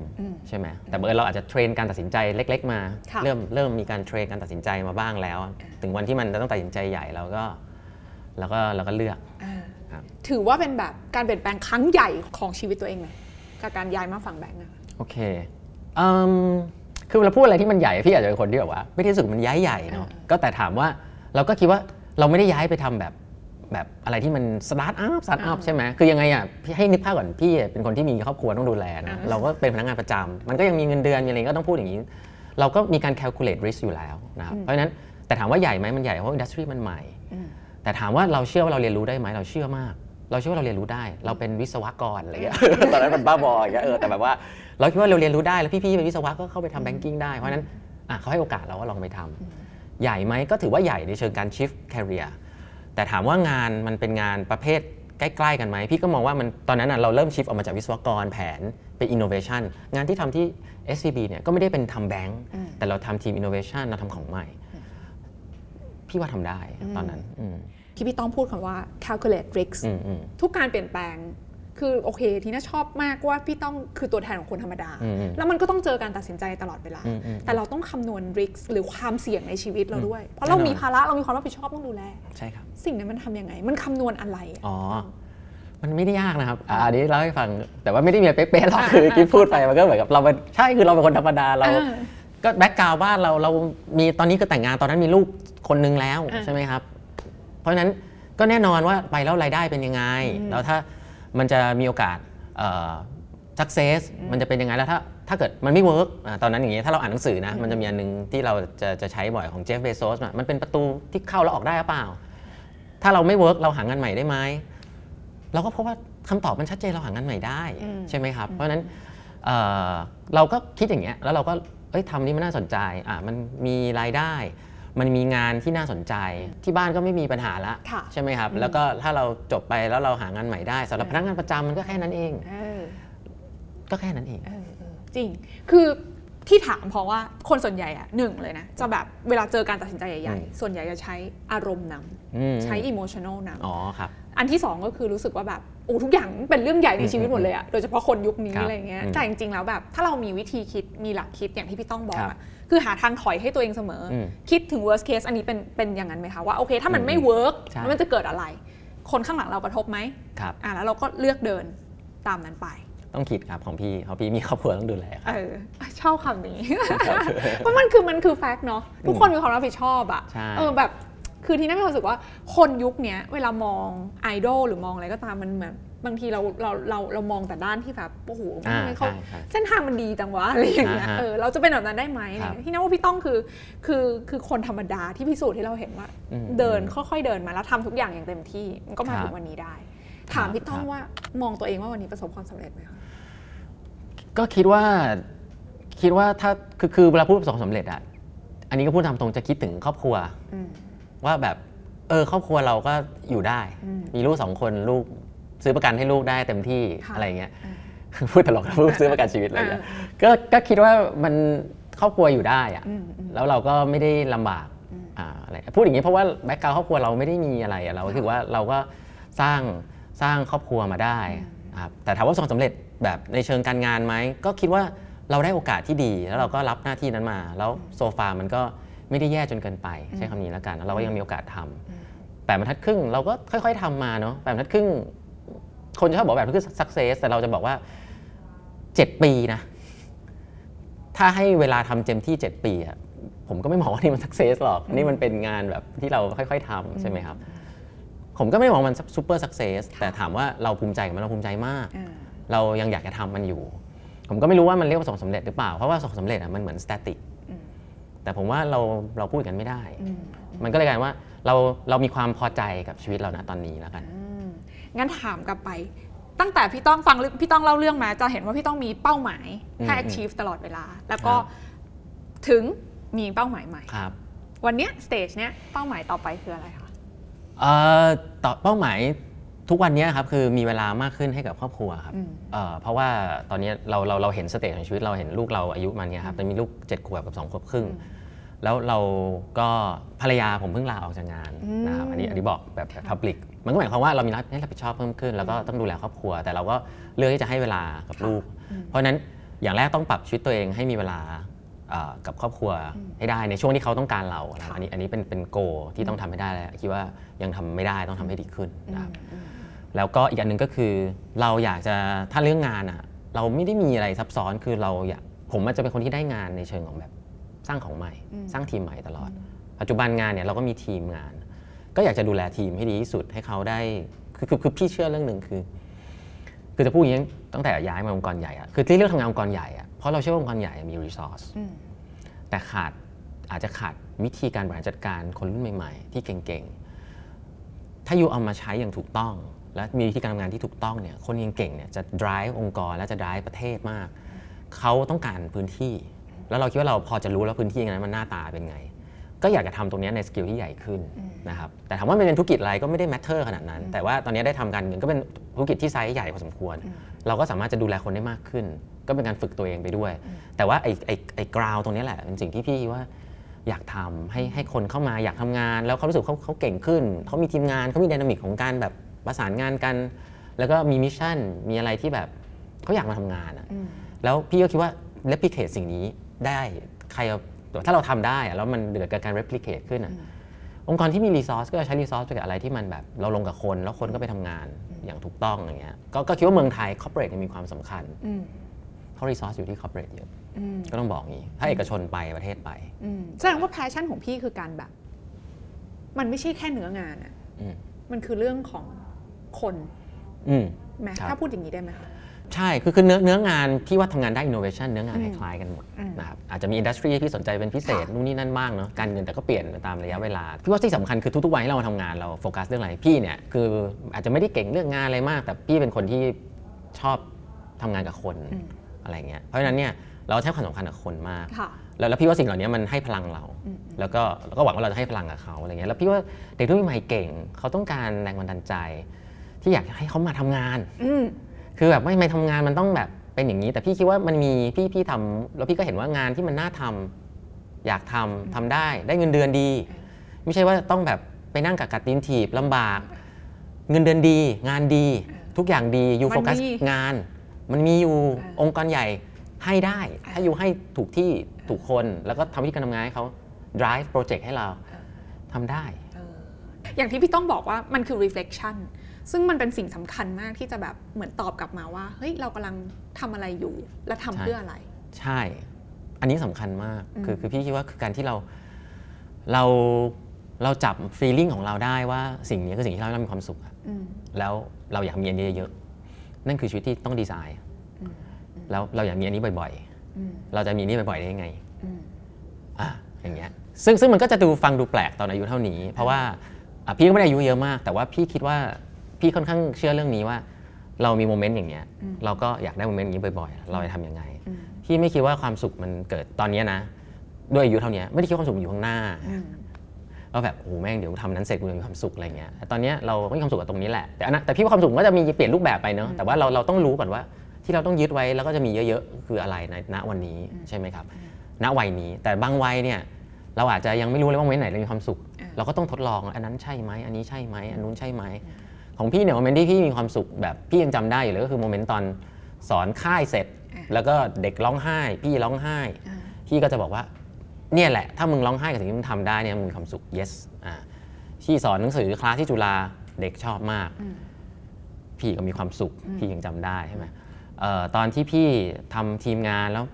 ใช่ไหมแต่บังเอิญเราอาจจะเทรนการตัดสินใจเล็ก ๆ มาค่ะเริ่มเริ่มมีการเทรนการตัดสินใจมาบ้างแล้ว ถึงวันที่มันจะต้องตัดสินใจใหญ่เราก็เราก็เราก็เลือกอ่าครับถือว่าเป็นแบบการเปลี่ยนแปลงครั้งใหญ่ของชีวิตตัวเองไหมกับการย้ายมาฝั่งแบงก์อะโอเคอืมคือเราพูดอะไรที่มันใหญ่พี่อาจจะเป็นคนที่แบบว่า ไม่ได้รู้สึกมันย้ายใหญ่เนาะก็แต่ถามว่าเราก็คิดว่าเราไม่ได้ย้ายไปทำแบบ แบบอะไรที่มันสตาร์ทอัพสตาร์ทอัพใช่ไหมคือยังไงอะพี่ให้นึกภาพก่อนพี่เป็นคนที่มีครอบครัวต้องดูแลนะเราก็เป็นพนักงานประจำมันก็ยังมีเงินเดือนมีอะไรก็ต้องพูดอย่างนี้ เราก็มีการ calculate risk อยู่แล้วนะครับเพราะฉะนั้นแต่ถามว่าใหญ่ไหมมันใหญ่เพราะ industry มันใหม่แต่ถามว่าเราเชื่อว่าเราเรียนรู้ได้ไหมเราเชื่อมาก เราเชื่อว่าเราเรียนรู้ได้ เราเป็นวิศวกรอะไรเงี้ย ตอนนั้นมันบ้าบออย่างเงี้ยเออแต่แบบว่าเราคิดว่าเราเรียนรู้ได้แล้วพี่ๆเป็นวิศวะก็เข้าไปทำ banking ได้เพราะฉะนั้นอะเขาให้โอกาสเราว่าลองไปทำใหญ่ไหมก็ถือว่าใหญ่ในเชิงการ shift career แต่ถามว่างานมันเป็นงานประเภทใกล้ๆกันไหมพี่ก็มองว่ามันตอนนั้นน่ะเราเริ่ม shift ออกมาจากวิศวกรแผนเป็น innovation งานที่ทำที่ SCB เนี่ยก็ไม่ได้เป็นทำแบงก์แต่เราทำทีม innovation เราทำของใหม่ พี่ว่าทำได้ตอนนั้นอืมที่พี่ต้องพูดคำว่า calculate risks อืมอืมทุกการเปลี่ยนแปลง คือโอเคทีน่าชอบมากว่าพี่ต้องคือตัวแทนของคนธรรมดาอืมอืมแล้วมันก็ต้องเจอการตัดสินใจตลอดเวลาอืมอืมแต่เราต้องคำนวณ risk หรือความเสี่ยงในชีวิตเราด้วย เพราะแน่นเราอนมีภาระเรามีความรับผิดชอบต้องดูแล ใช่ครับ สิ่งนั้นมันทำยังไง มันคำนวณอะไรอะอ๋อ มันไม่ได้ยากนะครับอะอันนี้เล่าให้ฟัง แต่ว่าไม่ได้มีอะไรเป๊ะๆหรอกคือกิ๊บพูดไปมันก็เหมือนกับเราเป็นใช่คือเราเป็นคนธรรมดาเราอ่าก็ background บ้านเราเรามีตอนนี้ก็แต่งงานตอนนั้นมีลูกคนนึงแล้วอ่าใช่ไหมครับ เพราะฉะนั้นก็แน่นอนว่าไปแล้วรายได้เป็นยังไงแล้วถ้า มันจะมีโอกาสเอ่อ success มันจะเป็นยังไงแล้วถ้าถ้าเกิดมันไม่ work ตอนนั้นอย่างเงี้ยถ้าเราอ่านหนังสือนะมันจะมีอันหนึงที่เราจะจะใช้บ่อยของ Jeff Bezos มันเป็นประตูที่เข้าแล้วออกได้หรือเปล่า ถ้าเราไม่ work เราหางานใหม่ได้ไหมเราก็พบว่าคำตอบมันชัดเจนเราหางานใหม่ได้อืมใช่ไหมครับ เพราะฉะนั้นเอ่อเราก็คิดอย่างเงี้ยแล้วเราก็เอ้ยทำนี่มันน่าสนใจอะมันมีรายได้ มันมีงานที่น่าสนใจที่บ้านก็ไม่มีปัญหาละค่ะใช่ไหมครับ แล้วก็ถ้าเราจบไปแล้วเราหางานใหม่ได้สำหรับพนักงานประจำมันก็แค่นั้นเองเออก็แค่นั้นเองเออเออจริงคือที่ถามเพราะว่าคนส่วนใหญ่อะหนึ่งเลยนะจะแบบเวลาเจอการตัดสินใจใหญ่อืมๆส่วนใหญ่จะใช้อารมณ์นอืมำใช้ emotional นำอ๋อครับ อันที่สองก็คือรู้สึกว่าแบบโอ้ทุกอย่างเป็นเรื่องใหญ่ในชีวิตหมดเลยอะโดยเฉพาะคนยุคนี้ครับอะไรเงี้ยอืมแต่จริงๆแล้วแบบ ถ้าเรามีวิธีคิดมีหลักคิดอย่างที่พี่ต้องบอกครัอะบคือหาทางถอยให้ตัวเองเสมออมคิดถึง worst case อันนี้เป็นเป็นอย่างนั้นไหมคะว่าโอเค ถ้ามันไม่อืม work ใช่แล้วมันจะเกิดอะไร คนข้างหลังเรากระทบไหมครับอะแล้วเราก็เลือกเดินตามนั้นไปต้องคิดครับของพี่ของพี่มีครอบครัวต้องดูแลครับเออชอบคำนี้เพราะมันคือมันคือแฟกต์เนาะทุกคนมีความรับผิดชอบอะใช่เออแบบ คือที่น่ามีความรู้สึกว่าคนยุคเนี้ยเวลามองไอดอลหรือมองอะไรก็ตามมันเหมือนบางทีเราเราเราเรามองแต่ด้านที่แบบโอ้โหอ่าทำไมเขาใช่ใช่เส้นทางมันดีจังวะอะไรอย่างเงี้ยอ่าฮะเออเราจะเป็นแบบนั้นได้ไหมอะไรครับเงี้ยที่น่าว่าพี่ต้องคือคือคือคนธรรมดาที่พิสูจน์ให้เราเห็นว่าอืมเดินค่อยๆเดินมาแล้วทำทุกอย่างอย่างเต็มที่มันก็มาครับถึงวันนี้ได้ ถามพี่ต้องครับว่ามองตัวเองว่าวันนี้ประสบความสำเร็จไหมคะก็คิดว่าคิดว่าถ้าคือคือเวลาพูดประสบความสำเร็จอะอันนี้ก็พูดตามตรงจะคิดถึงครอบครัวอืม ว่าแบบเออครอบครัวเราก็อยู่ได้อืมมีลูกสองคนลูกซื้อประกันให้ลูกได้เต็มที่ค่ะอะไรเงี้ยอืมพูดตลกนะพูดซื้อประกันชีวิตอะไรเงี้ยก็ก็คิดว่ามันครอบครัวอยู่ได้อะอืมอืมแล้วเราก็ไม่ได้ลำบากอ่าอะไรพูดอย่างนี้เพราะว่าแบ็กกราวครอบครัวเราไม่ได้มีอะไรอะเราถือว่าเราก็สร้างสร้างครอบครัวมาได้ครับแต่ถามว่าประสบความสำเร็จแบบในเชิงการงานไหมก็คิดว่าเราได้โอกาสที่ดี แล้วเราก็รับหน้าที่นั้นมา แล้วโซฟามันก็ ไม่ได้แย่จนเกินไป ใช้คำนี้แล้วกันแล้วเราก็ยังมีโอกาสทำแปดบรรทัดครึ่งเราก็ค่อย ๆทำมาเนาะแปดบรรทัดครึ่ง คนจะชอบบอกแบบนี้คือ success แต่เราจะบอกว่า 7 ปีนะ ถ้าให้เวลาทำเต็มที่ 7 ปีอะผมก็ไม่มองว่านี่มัน success หรอก นี่มันเป็นงานแบบที่เราค่อย ๆทำใช่ไหมครับ ผมก็ไม่ได้มองมัน super success แต่ถามว่าเราภูมิใจกับมันเราภูมิใจมากอ่าเรายังอยากจะทำมันอยู่ ผมก็ไม่รู้ว่ามันเรียกว่าประสบความสำเร็จหรือเปล่า เพราะว่าประสบความสำเร็จอะมันเหมือน static แต่ผมว่าเราเราพูดกันไม่ได้ มันก็เลยกลายเป็นว่าเราเรามีความพอใจกับชีวิตเรานะตอนนี้แล้วกันงั้นถามกลับไป ตั้งแต่พี่ต้องฟังเรื่องพี่ต้องเล่าเรื่องมา จะเห็นว่าพี่ตองมีเป้าหมายให้อืม achieve ตลอดเวลา แล้วก็ครับถึงมีเป้าหมายใหม่ครับ วันเนี้ย stage เนี้ยเป้าหมายต่อไปคืออะไรคะเอ่อต่อเป้าหมาย ทุกวันนี้ครับคือมีเวลามากขึ้นให้กับครอบครัวครับอืมเอ่อเพราะว่าตอนนี้เราเราเราเห็น stage ของชีวิตเราเห็นลูกเราอายุมันเนี่ยครับแต่มีลูก7ขวบกับ2ขวบครึ่งแล้วเราก็ภรรยาผมเพิ่งลาออกจากงานนะครับอันนี้อันนี้บอกแบบแบบ public มันก็หมายความว่าเรามีรับให้รับผิดชอบเพิ่มขึ้น แล้วก็ต้องดูแลครอบครัว แต่เราก็เลือกที่จะให้เวลากับลูก เพราะฉะนั้นอย่างแรกต้องปรับชีวิตตัวเองให้มีเวลาเอ่อกับครอบครัวให้ได้ในช่วงที่เขาต้องการเรานะครับอันนี้อันนี้เป็นเป็นโกที่ต้องทำให้ได้แล้วคิดว่ายังทำไม่ได้ต้องทำให้ดีขึ้นนะครับ แล้วก็อีกอันหนึ่งก็คือเราอยากจะถ้าเรื่องงานอะเราไม่ได้มีอะไรซับซ้อนคือเราอยากผมอาจจะเป็นคนที่ได้งานในเชิงของแบบสร้างของใหม่ สร้างทีมใหม่ตลอด ปัจจุบันงานเนี่ยเราก็มีทีมงาน ก็อยากจะดูแลทีมให้ดีที่สุดให้เขาได้คือคือคือพี่เชื่อเรื่องหนึ่งคือ คือจะพูดอย่างนี้ตั้งแต่ย้ายมาองค์กรใหญ่อะคือที่เลือกทำงานองค์กรใหญ่อะเพราะเราเชื่อว่าองค์กรใหญ่มี resource อืมแต่ขาดอาจจะขาดวิธีการบริหารจัดการคนรุ่นใหม่ ๆ ที่เก่งๆถ้าอยู่เอามาใช้อย่างถูกต้อง และมีวิธีการทำงานที่ถูกต้องเนี่ยคนเก่งๆเนี่ยจะ drive องค์กรและจะ drive ประเทศมาก เขาต้องการพื้นที่ แล้วเราคิดว่าเราพอจะรู้แล้วพื้นที่นั้นมันหน้าตาเป็นไง ก็อยากจะทำตรงเนี้ยในสกิลที่ใหญ่ขึ้นนะครับแต่ถามว่ามันเป็นธุรกิจอะไรก็ไม่ได้ matter ขนาดนั้น แต่ว่าตอนนี้ได้ทำการเงินก็เป็นธุรกิจที่ไซส์ใหญ่พอสมควร เราก็สามารถจะดูแลคนได้มากขึ้น ก็เป็นการฝึกตัวเองไปด้วย แต่ว่าไอ้ไอ้ไอ้ ground ตรงนี้แหละเป็นสิ่งที่พี่ว่าอยากทำให้ให้คนเข้ามาอยากทำงาน แล้วเขารู้สึกเขาเขาเก่งขึ้นเขามีทีมงานเขามี dynamic ของการแบบ ประสานงานกัน แล้วก็มี mission มีอะไรที่แบบเขาอยากมาทำงานอะแล้วพี่ก็คิดว่า replicate สิ่งนี้ได้ใครเอาถ้าเราทำได้อะแล้วมันเกิดการ replicate ขึ้นอะองค์กรที่มี resource ก็จะใช้ resource ไปกับอะไรที่มันแบบเราลงกับคน แล้วคนก็ไปทำงานอย่างถูกต้องอย่างเงี้ยก็ก็คิดว่าเมืองไทย corporate เนี่ยมีความสำคัญอืมเพราะ resource อยู่ที่ corporate เยอะอืมก็ต้องบอกงี้ ถ้าเอกชนไปประเทศไปอืมแสดงว่า passion ของพี่คือการแบบ มันไม่ใช่แค่เนื้องานอะอืมมันคือเรื่องของ คนอืมไหมครับถ้าพูดอย่างนี้ได้ไหมคะใช่ คือคือเนื้อเนื้องานที่ว่าทำงานได้ innovation เนื้องานอืคมล้ายๆกันหมดอืมนะครับอาจจะมีอินดัสทรีที่สนใจเป็นพิเศษค่ะนู่นนี่นั่นบ้างเนาะการเงินแต่ก็เปลี่ยนไปตามระยะเวลาพี่ว่าที่สำคัญคือทุกๆวันที่เรามาทำงานเราโฟกัสเรื่องอะไรพี่เนี่ยคืออาจจะไม่ได้เก่งเรื่องงานอะไรมาก แต่พี่เป็นคนที่ชอบทำงานกับคนอะไรเงี้ยเพราะฉะนั้นเนี่ยเราให้ความสำคัญกับคนมากค่ะแล้วแล้วพี่ว่าสิ่งเหล่านี้มันให้พลังเราอืมแล้วก็แล้วก็หวังว่าเราจะให้พลังกับเขาอะไรเงี้ยแล้วพี่ว่าเด็กรุ่นใหม่เก่งเขาต้องการแรงบันดาลใจ ที่อยากให้เขามาทำงาน อืม คือแบบไม่ไม่ทำงานมันต้องแบบเป็นอย่างนี้ แต่พี่คิดว่ามันมีพี่พี่ทำแล้วพี่ก็เห็นว่างานที่มันน่าทำอยากทำทำได้ได้เงินเดือนดี ไม่ใช่ว่าต้องแบบไปนั่งกับกัดตีนถีบลำบาก เงินเดือนดี งานดี ทุกอย่างดีอยู่มันโฟกัสมีงาน มันมีอยู่อ่าองค์กรใหญ่ให้ได้อ่าถ้าอยู่ให้ถูกที่ถูกคน แล้วก็ทำวิธีการทำงานให้เขา drive project ให้เราทำได้ เอออย่างที่พี่ต้องบอกว่ามันคือ reflection ซึ่งมันเป็นสิ่งสำคัญมากที่จะแบบเหมือนตอบกลับมาว่าเฮ้ยเรากำลังทำอะไรอยู่ และทำใช่เพื่ออะไร ใช่ อันนี้สำคัญมากอืมคือคือพี่คิดว่าคือการที่เราเราเราจับ feeling ของเราได้ว่าสิ่งนี้คือสิ่งที่ทำให้เรามีความสุขอะอืมแล้วเราอยากมีอันนี้เยอะๆนั่นคือชีวิตที่ต้องดีไซน์อืมแล้วเราอยากมีอันนี้บ่อยอืมๆเราจะมีอันนี้บ่อยๆได้ยังไงอืมอะอย่างเงี้ยซึ่งซึ่งมันก็จะดูฟังดูแปลกตอนอายุเท่านี้ เพราะว่าอะพี่ก็ไม่ได้อายุเยอะมาก แต่ว่าพี่คิดว่า พี่ค่อนข้างเชื่อเรื่องนี้ว่า เรามีโมเมนต์อย่างเงี้ยเราก็อยากได้โมเมนต์อย่างนี้บ่อยๆ เราจะทำยังไง อืมพี่ไม่คิดว่าความสุขมันเกิดตอนเนี้ยนะ ด้วยอายุเท่าเนี้ยไม่ได้คิดว่าความสุขมันอยู่ข้างหน้า อืมว่าแบบโอ้โหแม่งเดี๋ยวทำนั้นเสร็จกูจะมีความสุขอะไรเงี้ยแต่ตอนเนี้ยเราก็มีความสุขกับตรงนี้แหละแต่อันนั้นแต่พี่ว่าความสุขมันก็จะมีเปลี่ยนรูปแบบไปเนอะแต่ว่าเราเราต้องรู้ก่อนว่าที่เราต้องยึดไว้แล้วก็จะมีเยอะๆคืออะไรในณวันนี้ใช่ไหมครับณวัยนี้แต่บางวัยเนี่ยเราอาจจะยังไม่รู้เลยว่าโมเมนต์ไหนเรามีความสุข อ่า เราก็ต้องทดลองอันนั้นใช่ไหมอันนี้ใช่ไหมอันนู้นใช่ไหม ของพี่เนี่ยโมเมนต์ที่พี่มีความสุขแบบพี่ยังจำได้อยู่เลยก็คือโมเมนต์ตอนสอนค่ายเสร็จ แล้วก็เด็กร้องไห้ พี่ร้องไห้อ่าพี่ก็จะบอกว่าเนี่ยแหละ ถ้ามึงร้องไห้กับสิ่งที่มึงทำได้เนี่ยมึงมีความสุข yes อ่าพี่สอนหนังสือคลาสที่จุฬาเด็กชอบมากอืมพี่ก็มีความสุข พี่ยังจำได้ใช่ไหมเอ่อตอนที่พี่ทำทีมงานแล้ว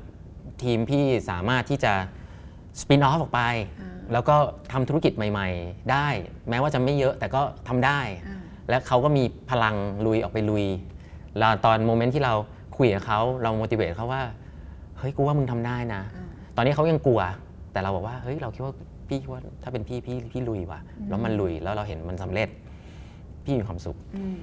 ทีมพี่สามารถที่จะสปินออฟออกไปอ่าแล้วก็ทำธุรกิจใหม่ ๆ ได้ แม้ว่าจะไม่เยอะแต่ก็ทำได้อ่า และเขาก็มีพลังลุยออกไปลุยแล้วตอน moment ที่เราคุยกับเขาเรา motivate เขาว่าเฮ้ยกูว่ามึงทำได้นะอ่าตอนนี้เขายังกลัว แต่เราบอกว่าเฮ้ยเราคิดว่าพี่คิดว่าถ้าเป็นพี่พี่พี่ลุยว่ะแล้วมันลุยแล้วเราเห็นมันสำเร็จ พี่มีความสุขอืม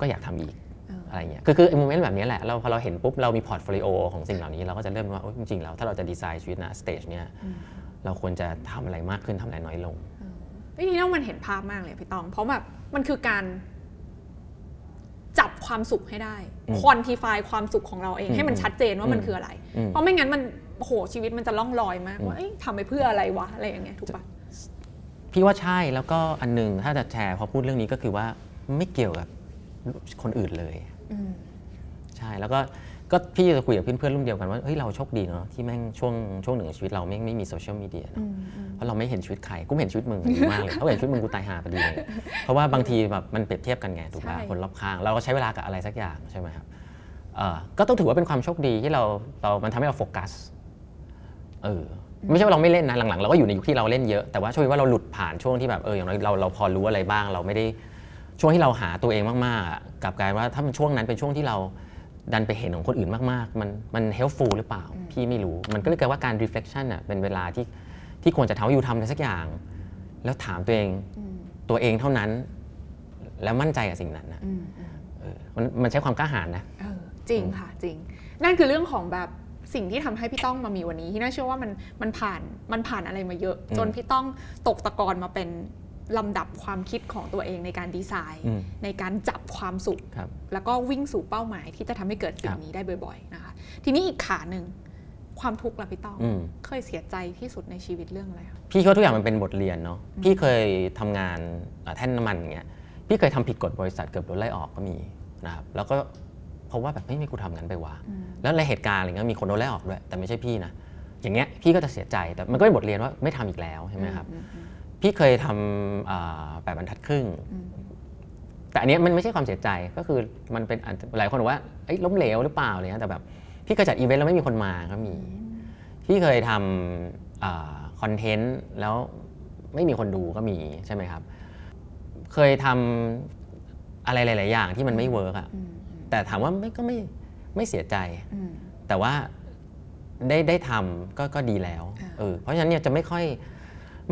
ก็อยากทำอีกเออออะไรเงี้ยคือคือไอ้ moment แบบนี้แหละเราพอเราเห็นปุ๊บเรามี portfolio ของสิ่งเหล่านี้เราก็จะเริ่มว่าโอ๊ยจริงๆแล้วถ้าเราจะดีไซน์ชีวิตนะ stage เนี้ยเราควรจะทำอะไรมากขึ้นทำอะไรน้อยลงเอ้ยนี่น้องมันเห็นภาพมากเลยพี่ตอง เพราะแบบมันคือการจับ ความสุขให้ได้อืมควอนติฟายความสุขของเราเองอืมให้มันชัดเจนว่ามันอืมคืออะไรอืมเพราะไม่งั้นมันโอ้โหชีวิตมันจะล่องลอยมากอืมว่าเอ้ยทำไปเพื่ออะไรวะอะไรอย่างเงี้ยถูกปะพี่ว่าใช่แล้วก็อันหนึงถ้าจะแชร์พอพูดเรื่องนี้ก็คือว่าไม่เกี่ยวกับคนอื่นเลยอืมใช่แล้วก็ ก็พี่จะคุยกับเพื่อนๆรุ่นเดียวกันว่าเฮ้ยเราโชคดีเนาะที่แม่งช่วงช่วงหนึ่งของชีวิตเราไม่งไม่มีโซเชียลมีเดียเนอะเพราะเราไม่เห็นชีวิตใครกูไม่เห็นชีวิตมึงดีมากเลยถ้าเห็นชีวิตมึงกูตายหาพอดีเลยเพราะว่าบางทีแบบมันเปรียบเทียบกันไงถูกป่ะใช่คนรอบข้าง เราก็ใช้เวลากับอะไรสักอย่างใช่ไหมครับเอ่อก็ต้องถือว่าเป็นความโชคดีที่เราเรามันทำให้เราโฟกัสเออไม่ใช่ว่าเราไม่เล่นนะหลังๆเราก็อยู่ในยุคที่เราเล่นเยอะแต่ว่าช่วยว่าเราหลุดผ่านช่วงที่แบบเอออย่างน้อยเราเราพอรู้อะไรบ้างเราไม่ได้ช่วงที่เราหาตัวเองมากๆอะกลับกลายว่าถ้ามันช่วงนั้นเป็นช่วงที่เรา ดันไปเห็นของคนอื่นมากๆ มันมัน helpful หรือเปล่า พี่ไม่รู้ มันก็เลยกลายว่าการ reflection อะเป็นเวลาที่ที่ควรจะทำให้อยู่ทำอะไรสักอย่าง แล้วถามตัวเองตัวเองเท่านั้น แล้วมั่นใจกับสิ่งนั้นนะอืมอืมเออมันมันใช้ความกล้าหาญนะเออจริงค่ะจริง นั่นคือเรื่องของแบบสิ่งที่ทำให้พี่ต้องมามีวันนี้ที่น่าเชื่อว่ามันมันผ่านมันผ่านอะไรมาเยอะอืมจนพี่ต้องตกตะกอนมาเป็น ลำดับความคิดของตัวเองในการดีไซน์อืมในการจับความสุขครับแล้วก็วิ่งสู่เป้าหมายที่จะทำให้เกิดสิ่คงรับนี้ได้บ่อยๆนะคะทีนี้อีกขาหนึ่งความทุกข์ล่ะพี่ต้องอืมเคยเสียใจที่สุดในชีวิตเรื่องอะไรคะพี่คิดว่าทุกอย่างมันเป็นบทเรียนเนาะพี่เคยทำงานอ่าแท่นน้ำมันอย่างเงี้ยพี่เคยทำผิดกฎบริษัทเกือบโดนไล่ออกก็มีนะครับแล้วก็เพราะว่าแบบไม่มีกูทำงั้นไปวะแล้วในเหตุการณ์อะไรเงี้ยมีคนโดนไล่ออกด้วยแต่ไม่ใช่พี่นะอย่างเงี้ยพี่ก็จะเสียใจแต่มันก็เป็นบทเรียนว่าไม่ทำอีกแล้วใช่ไหมครับ พี่เคยทำอ่าแปดบรรทัดครึ่ง แต่อันเนี้ยมันไม่ใช่ความเสียใจก็คือมันเป็นอาจจะหลายคนบอกว่าเอ้ยล้มเหลวหรือเปล่าอะไรเงี้ยแต่แบบพี่เคยจัดอีเวนต์แล้วไม่มีคนมาก็มี พี่เคยทำ content แล้วไม่มีคนดูก็มีใช่ไหมครับ เคยทำอะไรหลาย ๆ อย่างที่มันไม่ work อะแต่ถามว่าไม่ก็ไม่ไม่เสียใจ แต่ว่าได้ได้ทำก็ก็ดีแล้วอ่าเออเพราะฉะนั้นเนี่ยจะไม่ค่อย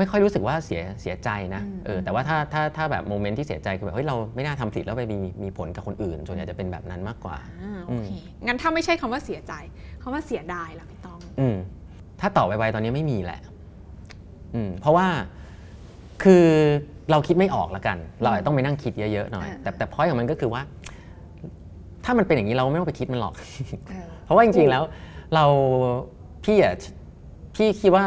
ไม่ค่อยรู้สึกว่าเสียเสียใจนะอืมเออแต่ว่าถ้าถ้าถ้าแบบ moment ที่เสียใจคือแบบเฮ้ยเราไม่น่าทำผิดแล้วไปมีมีผลกับคนอื่นส่วนใหญ่จะเป็นแบบนั้นมากกว่าอ่าโอเคงั้นถ้าไม่ใช่คำว่าเสียใจคำว่าเสียดายล่ะพี่ต้อง อืมถ้าตอบไวๆตอนนี้ไม่มีแหละ อืมเพราะว่าคือเราคิดไม่ออกละกัน เราอาจจะต้องไปนั่งคิดเยอะๆหน่อยอ่าแต่แต่พอยของมันก็คือว่า ถ้ามันเป็นอย่างนี้เราไม่ต้องไปคิดมันหรอกเออเพราะว่าจริงๆแล้ว เราพี่อะพี่คิดว่า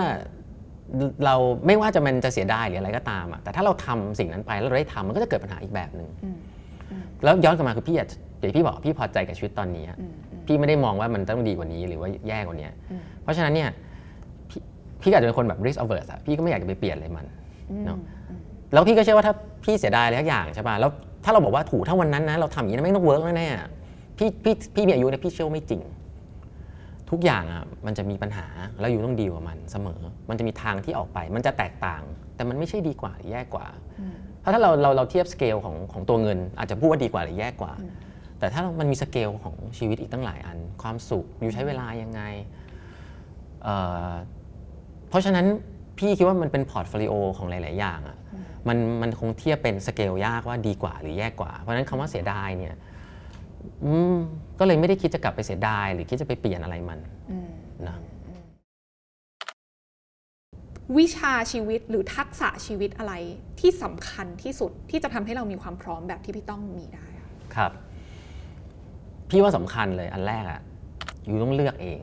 เราไม่ว่าจะมันจะเสียดายหรืออะไรก็ตามอะแต่ถ้าเราทำสิ่งนั้นไปแล้วเราได้ทำมันก็จะเกิดปัญหาอีกแบบหนึ่งอืมอืมแล้วย้อนกลับมาคือพี่อะอย่างที่พี่บอกพี่พอใจกับชีวิตตอนนี้อะอืมอืมพี่ไม่ได้มองว่ามันต้องดีกว่านี้หรือว่าแย่กว่านี้อืมเพราะฉะนั้นเนี่ยพี่พี่ก็อาจจะเป็นคนแบบ risk averse อะพี่ก็ไม่อยากจะไปเปลี่ยนอะไรมันอืมเนอะแล้วพี่ก็เชื่อว่าถ้าพี่เสียดายอะไรทุกอย่างใช่ป่ะแล้วถ้าเราบอกว่าถูกถ้าวันนั้นนะเราทำอย่างนี้นะไม่ต้องเวิร์กแน่ๆอะพี่พี่พี่มีอายุเนี่ยพี่เชื่อว่าไม่จริง ทุกอย่างอะมันจะมีปัญหาแล้วอยู่ต้องดีกว่ามันเสมอ มันจะมีทางที่ออกไป มันจะแตกต่าง แต่มันไม่ใช่ดีกว่าหรือแย่กว่า เพราะถ้าเราเราเราเทียบสเกลของของตัวเงิน อาจจะพูดว่าดีกว่าหรือแย่กว่า แต่ถ้ามันมีสเกลของชีวิตอีกตั้งหลายอัน ความสุขอยู่ใช้เวลายังไงเอ่อเพราะฉะนั้นพี่คิดว่ามันเป็น portfolio ของหลาย ๆ อย่างอะมันมันคงเทียบเป็นสเกลยากว่าดีกว่าหรือแย่กว่า เพราะฉะนั้นคำว่าเสียดายเนี่ยอืม ก็เลยไม่ได้คิดจะกลับไปเสียดาย หรือคิดจะไปเปลี่ยนอะไรมันอืมนะวิชาชีวิตหรือทักษะชีวิตอะไรที่สำคัญที่สุดที่จะทำให้เรามีความพร้อมแบบที่พี่ต้องมีได้อะครับ พี่ว่าสำคัญเลยอันแรกอะอยู่ต้องเลือกเอง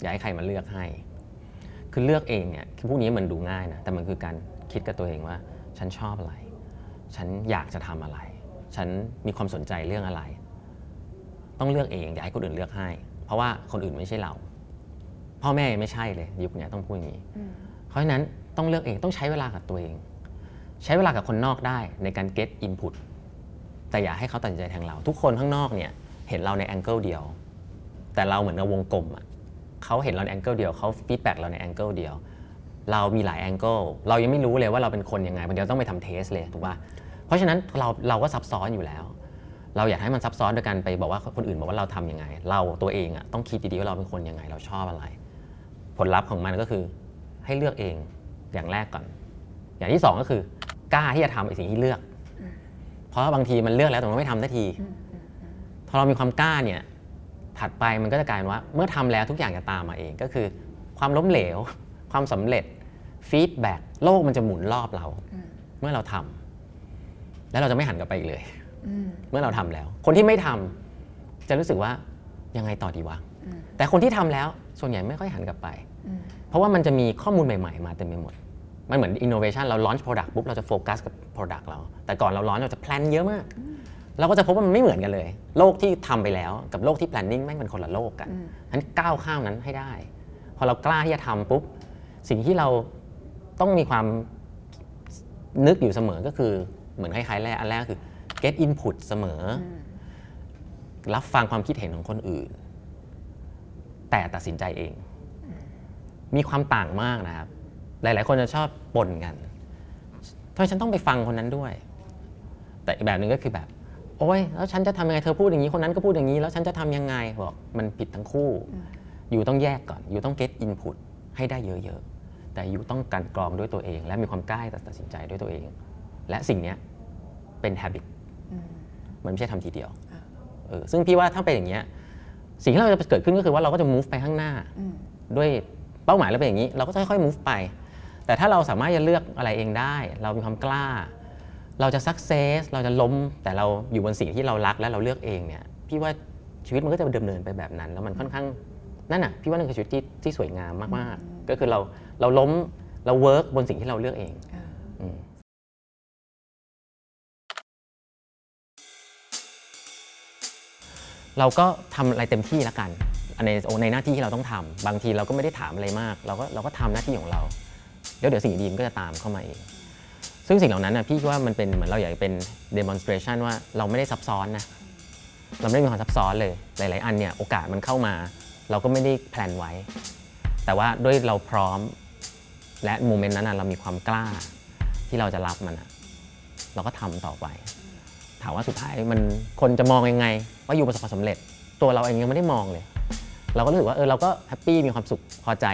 อย่าให้ใครมาเลือกให้ คือเลือกเองเนี่ยคือพวกนี้มันดูง่ายนะ แต่มันคือการคิดกับตัวเองว่า ฉันชอบอะไร ฉันอยากจะทำอะไร ฉันมีความสนใจเรื่องอะไร ต้องเลือกเองอย่าให้คนอื่นเลือกให้ เพราะว่าคนอื่นไม่ใช่เรา พ่อแม่ไม่ใช่เลยยุคนี้ต้องพูดอย่างนี้ เพราะฉะนั้นต้องเลือกเองต้องใช้เวลากับตัวเอง ใช้เวลากับคนนอกได้ในการ get input แต่อย่าให้เขาตัดสินใจแทนเรา ทุกคนข้างนอกเนี่ยเห็นเราใน angle เดียว แต่เราเหมือนกับวงกลมอะเขาเห็นเราใน angle เดียวเขา feedback เราใน angle เดียว เรามีหลาย angle เรายังไม่รู้เลยว่าเราเป็นคนยังไงบางทีเราต้องไปทำ test เลยถูกป่ะเพราะฉะนั้นเราเราก็ซับซ้อนอยู่แล้ว เราอยากให้มันซับซ้อนโดยการไปบอกว่าคนอื่นบอกว่าเราทำยังไง เราตัวเองอะต้องคิดดีๆว่าเราเป็นคนยังไง เราชอบอะไร ผลลัพธ์ของมันก็คือให้เลือกเองอย่างแรกก่อน อย่างที่สองก็คือกล้าที่จะทำไอ้สิ่งที่เลือก เพราะบางทีมันเลือกแล้วแต่มันไม่ทำสักทีพอเรามีความกล้าเนี่ย ถัดไปมันก็จะกลายเป็นว่า เมื่อทำแล้วทุกอย่างจะตามมาเองก็คือ ความล้มเหลว ความสำเร็จfeedback โลกมันจะหมุนรอบเรา เมื่อเราทำแล้วเราจะไม่หันกลับไปอีกเลย เมื่อเราทำแล้ว คนที่ไม่ทำจะรู้สึกว่ายังไงต่อดีวะแต่คนที่ทำแล้วส่วนใหญ่ไม่ค่อยหันกลับไป เพราะว่ามันจะมีข้อมูลใหม่ ๆ มาเต็มไปหมด มันเหมือน innovation เรา launch product ปุ๊บเราจะโฟกัสกับ product เรา แต่ก่อนเรา launch เราจะ plan เยอะมาก เราก็จะพบว่ามันไม่เหมือนกันเลย โลกที่ทำไปแล้วกับโลกที่ planning แม่งเป็นคนละโลกกันนั้นก้าวข้ามนั้นให้ได้ พอเรากล้าที่จะทำปุ๊บสิ่งที่เราต้องมีความนึกอยู่เสมอก็คือเหมือนคล้ายๆแรกอันแรกก็คือ get input เสมออรับฟังความคิดเห็นของคนอื่น แต่ตัดสินใจเอง มีความต่างมากนะครับ หลาย ๆ คนจะชอบปนกันทำไมฉันต้องไปฟังคนนั้นด้วย แต่อีกแบบหนึ่งก็คือแบบ โอโอ๊ยแล้วฉันจะทำยังไงเธอพูดอย่างนี้คนนั้นก็พูดอย่างนี้ แล้วฉันจะทำยังไงบอกมันผิดทั้งคู่ อยู่ต้องแยกก่อน อยู่ต้อง get input ให้ได้เยอะ ๆ แต่อยู่ต้องกลันกรองด้วยตัวเอง และมีความกล้าตัดสินใจด้วยตัวเอง และสิ่งเนี้ยเป็น habit มันไม่ใช่ทำทีเดียวเออซึ่งพี่ว่าถ้าเป็นอย่างเงี้ยสิ่งที่เราจะเกิดขึ้นก็คือว่าเราก็จะ move ไปข้างหน้า ด้วยเป้าหมายเราเป็นอย่างนี้ เราก็จะค่อยๆ move ไป แต่ถ้าเราสามารถจะเลือกอะไรเองได้ เรามีความกล้า เราจะ success เราจะล้ม แต่เราอยู่บนสิ่งที่เรารักและเราเลือกเองเนี่ยพี่ว่าชีวิตมันก็จะดำเนินไปแบบนั้น แล้วมันค่อนข้างนั่นน่ะพี่ว่านั่นคือชีวิตที่ที่สวยงามมากๆ ก็คือเราเราล้มเรา work บนสิ่งที่เราเลือกเอง เราก็ทำอะไรเต็มที่แล้วกันในในหน้าที่ที่เราต้องทำบางทีเราก็ไม่ได้ถามอะไรมาก เราก็เราก็ทำหน้าที่ของเราแล้วเดี๋ยวสิ่งดีๆมันก็จะตามเข้ามาเองซึ่งสิ่งเหล่านั้นนะพี่คิดว่ามันเป็นเหมือนเราอยากเป็น demonstration ว่าเราไม่ได้ซับซ้อนนะเราไม่ได้มีความซับซ้อนเลยหลาย ๆ อันเนี่ยโอกาสมันเข้ามา เราก็ไม่ได้ plan ไว้ แต่ว่าด้วยเราพร้อมและ moment นั้นนะเรามีความกล้าที่เราจะรับมันอะเราก็ทำต่อไป ถามว่าสุดท้ายมันคนจะมองยังไง ว่าอยู่ประสบความสำเร็จ ตัวเราเองยังไม่ได้มองเลย เราก็รู้สึกว่าเออเราก็แฮปปี้มีความสุขพอใจ